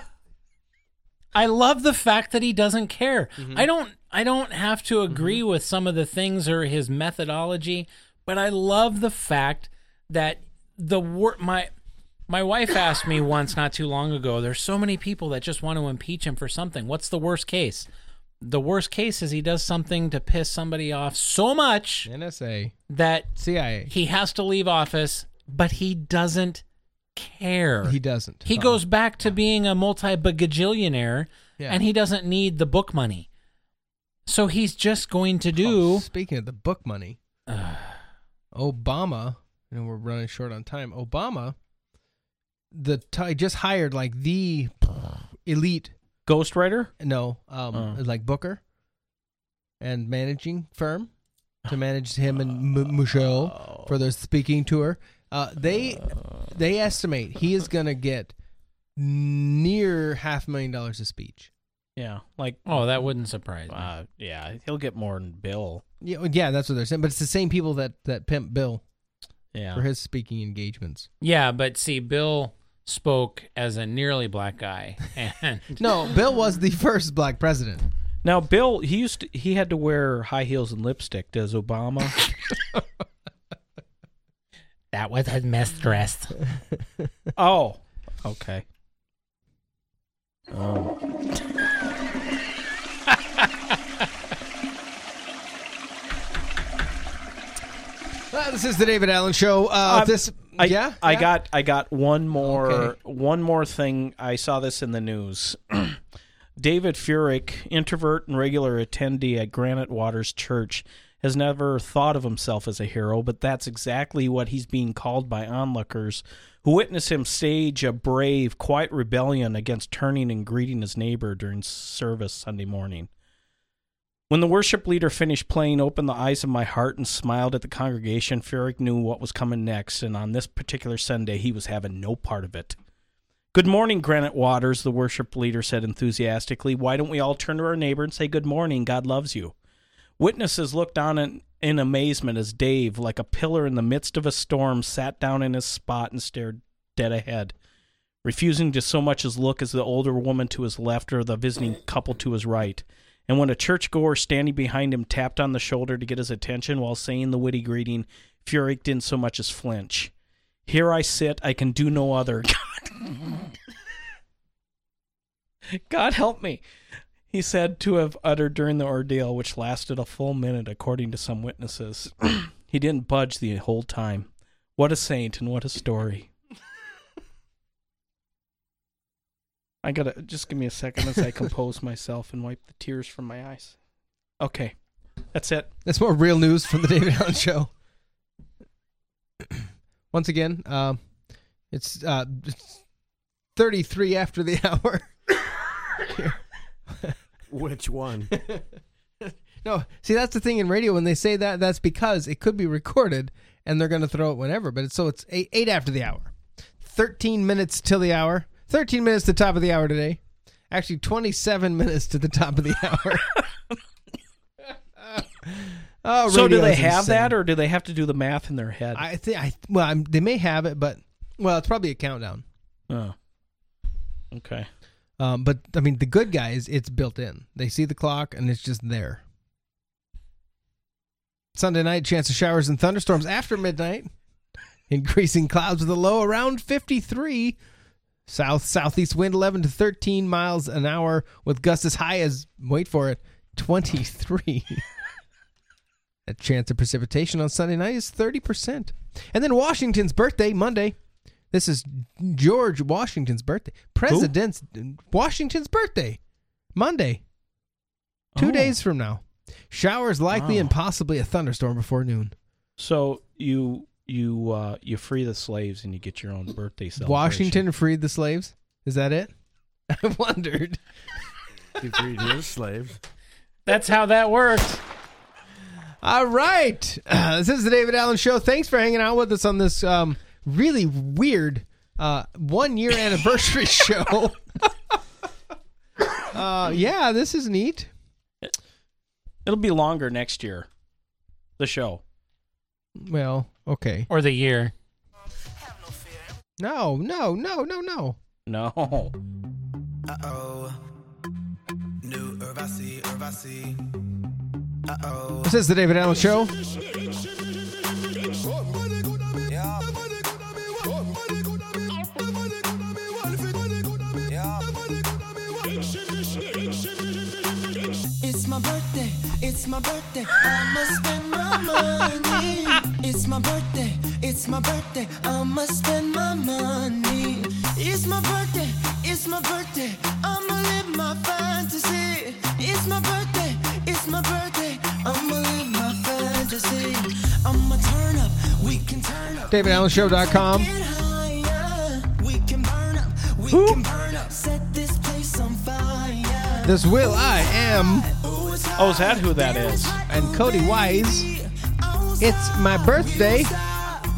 D: I love the fact that he doesn't care.
A: Mm-hmm.
D: I don't I don't have to agree with some of the things or his methodology, but I love the fact that the wor- my my wife asked me once not too long ago, there's so many people that just want to impeach him for something. What's the worst case? The worst case is he does something to piss somebody off so much
A: NSA,
D: that
A: CIA.
D: he has to leave office, but he doesn't care.
A: He doesn't.
D: He goes back to being a multi bagajillionaire
A: Yeah.
D: and he doesn't need the book money. So he's just going to do.
A: Oh, speaking of the book money, Obama, and we're running short on time. Obama, the t- just hired like the elite
C: ghostwriter
A: no, um,
C: Oh.
A: like Booker and managing firm to manage him and M- Michelle for their speaking tour. Uh, they they estimate he is gonna get near half a million dollars a speech.
C: Yeah, like
D: Oh, that wouldn't surprise me.
C: uh, yeah, he'll get more than Bill.
A: Yeah, yeah, that's what they're saying. But it's the same people that that pimp Bill
C: Yeah,
A: for his speaking engagements.
D: Yeah, but see, Bill spoke as a nearly black guy, and
A: No, Bill was the first black president.
C: Now, Bill, he used to, he had to wear high heels and lipstick. Does Obama?
D: that was his mistress.
C: oh, okay. Oh.
A: Uh, this is the David Allen Show. Uh, this,
C: I,
A: yeah,
C: I
A: yeah?
C: got I got one more
A: Okay.
C: one more thing. I saw this in the news. David Furyk, introvert and regular attendee at Granite Waters Church, has never thought of himself as a hero, but that's exactly what he's being called by onlookers who witness him stage a brave, quiet rebellion against turning and greeting his neighbor during service Sunday morning. When the worship leader finished playing Open the Eyes of My Heart and smiled at the congregation, Furyk knew what was coming next, and on this particular Sunday, he was having no part of it. Good morning, Granite Waters, the worship leader said enthusiastically. Why don't we all turn to our neighbor and say good morning? God loves you. Witnesses looked on in, in amazement as Dave, like a pillar in the midst of a storm, sat down in his spot and stared dead ahead, refusing to so much as look as the older woman to his left or the visiting couple to his right. And when a churchgoer standing behind him tapped on the shoulder to get his attention while saying the witty greeting, Furyk didn't so much as flinch. Here I sit, I can do no other. God, God help me, he said to have uttered during the ordeal, which lasted a full minute, according to some witnesses. he didn't budge the whole time. What a saint and what a story. I gotta just give me a second as I compose myself and wipe the tears from my eyes. Okay, that's it.
A: That's more real news from the David Allen Show. Once again, um, it's, uh, it's 33 after the hour.
G: Which one?
A: no, see, that's the thing in radio. When they say that, that's because it could be recorded and they're going to throw it whenever. But it's so it's eight, eight after the hour. 13 minutes till the hour. 13 minutes to the top of the hour today. Actually, 27 minutes to the top of the hour. oh,
C: so do they have
A: insane.
C: that, or do they have to do the math in their head?
A: I think I well, I'm, they may have it, but well, it's probably a countdown.
C: oh, okay.
A: Um, but I mean, the good guys, it's built in. They see the clock and it's just there. Sunday night, chance of showers and thunderstorms after midnight. Increasing clouds with a low around 53. South southeast wind 11 to 13 miles an hour with gusts as high as wait for it 23. A chance of precipitation on Sunday night is 30%. And then Washington's birthday Monday. This is George Washington's birthday. President's Washington's birthday. Monday. Two
C: Oh.
A: days from now. Showers likely
C: Wow.
A: and possibly a thunderstorm before noon.
C: So you you uh you free the slaves and you get your own birthday celebration.
A: Washington freed the slaves. Is that it? I wondered.
G: He freed his slaves.
D: That's how that works.
A: All right. Uh, this is the David Allen Show. Thanks for hanging out with us on this um, really weird uh, one year anniversary show. uh, yeah, this is neat.
C: It'll be longer next year. The show.
A: Well, okay.
D: Or the year.
A: No, no, no, no, no.
C: No.
M: Uh oh. New Urvasi, Urvasi. Uh oh.
A: This is the David Allen Show.
K: My birthday. I must spend my money. It's my birthday, it's my birthday. I must spend my money. It's my birthday, it's my birthday. I'ma live my fantasy. It's my birthday, it's my birthday. I'ma live my fantasy. I'ma turn up, we can turn up.
A: DavidAllenShow.com.
K: We can burn up, we can burn up. Set this place on fire.
A: This will I am
C: Oh, is that who that is?
A: and Cody Wise. It's my birthday.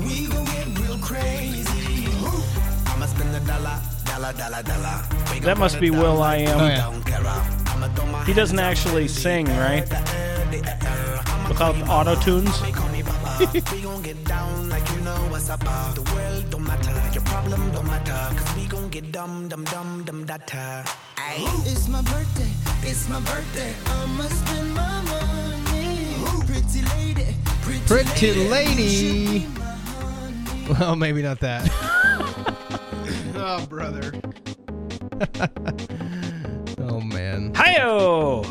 K: We gon' get real crazy.
M: I'ma spend a dollar, dollar, dollar, dollar.
C: That must be will.i.am.
A: Oh, yeah.
M: don't care. I'ma
C: He doesn't actually sing, right? Without auto tunes.
K: We gon' get down like you know what's up. The world don't matter, your problem don't matter. Cause we gon' get dumb, dumb, dumb, dumb, data. It's my birthday, it's my birthday. I'ma spend my money. Pretty lady, pretty,
A: Pretty lady. Well, maybe not that. oh, brother. oh man.
C: Hiyo!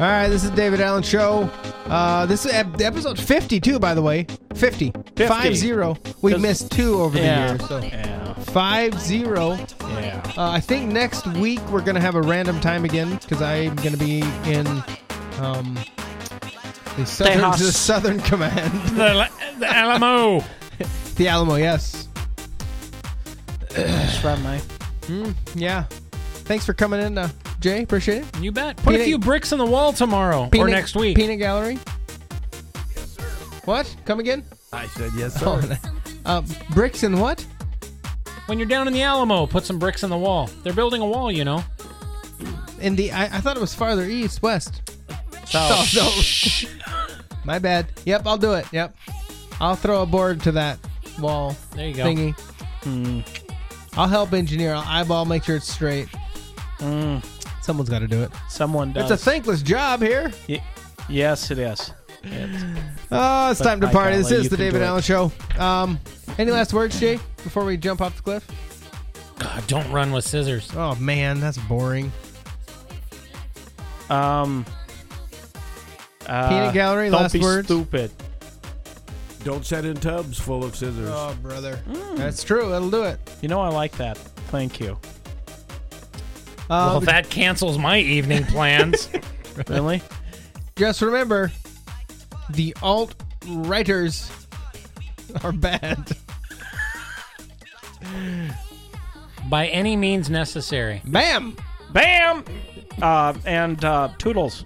A: All right, this is David Allen Show. Uh, this is ep- episode 52, by the way. 50.
C: 50.
A: 5 0. We
C: 'Cause-
A: missed two over
C: Yeah,
A: the years. So
C: yeah.
A: 5 0.
C: Yeah.
A: Uh, I think next week we're going to have a random time again because I'm going to be in um, the, southern,
D: Tejas.
A: the Southern Command.
D: The, the Alamo.
A: the Alamo, yes.
C: Shrub knife.
A: Mm, yeah. Thanks for coming in, uh, Jay. Appreciate it.
D: You bet. Put a few bricks on the wall tomorrow or
A: Peanut-
D: next week.
A: Peanut Gallery. Yes, sir. What? Come again?
G: I said yes, sir.
A: Oh, uh, bricks and what?
D: When you're down in the Alamo, put some bricks on the wall. They're building a wall, you know.
A: In the I, I thought it was farther east, west.
D: South.
A: Oh, no. My bad. Yep, I'll do it. Yep. I'll throw a board to that wall
D: There you go.
A: thingy.
C: Hmm.
A: I'll help engineer. I'll eyeball, make sure it's straight. Someone's got to do it.
C: Someone does.
A: It's a thankless job here.
C: Y- yes, it is. It's-
A: Oh, it's
C: But
A: time to
C: by
A: party. This is the David
C: do it.
A: Allen Show. Um, any last words, Jay, before we jump off the cliff?
D: God, don't run with scissors.
A: Oh man, that's boring.
C: Um. Uh,
A: Peanut Gallery,
C: don't
A: last
C: be
A: words?
C: Stupid.
G: Don't set in tubs full of scissors.
A: Oh, brother. That's true. That'll do it.
C: You know I like that. Thank you.
D: Well,
A: Um,
D: that cancels my evening plans.
C: Really?
A: just remember, the alt writers are bad.
D: By any means necessary.
A: Bam.
C: Bam. Uh, and uh, Toodles.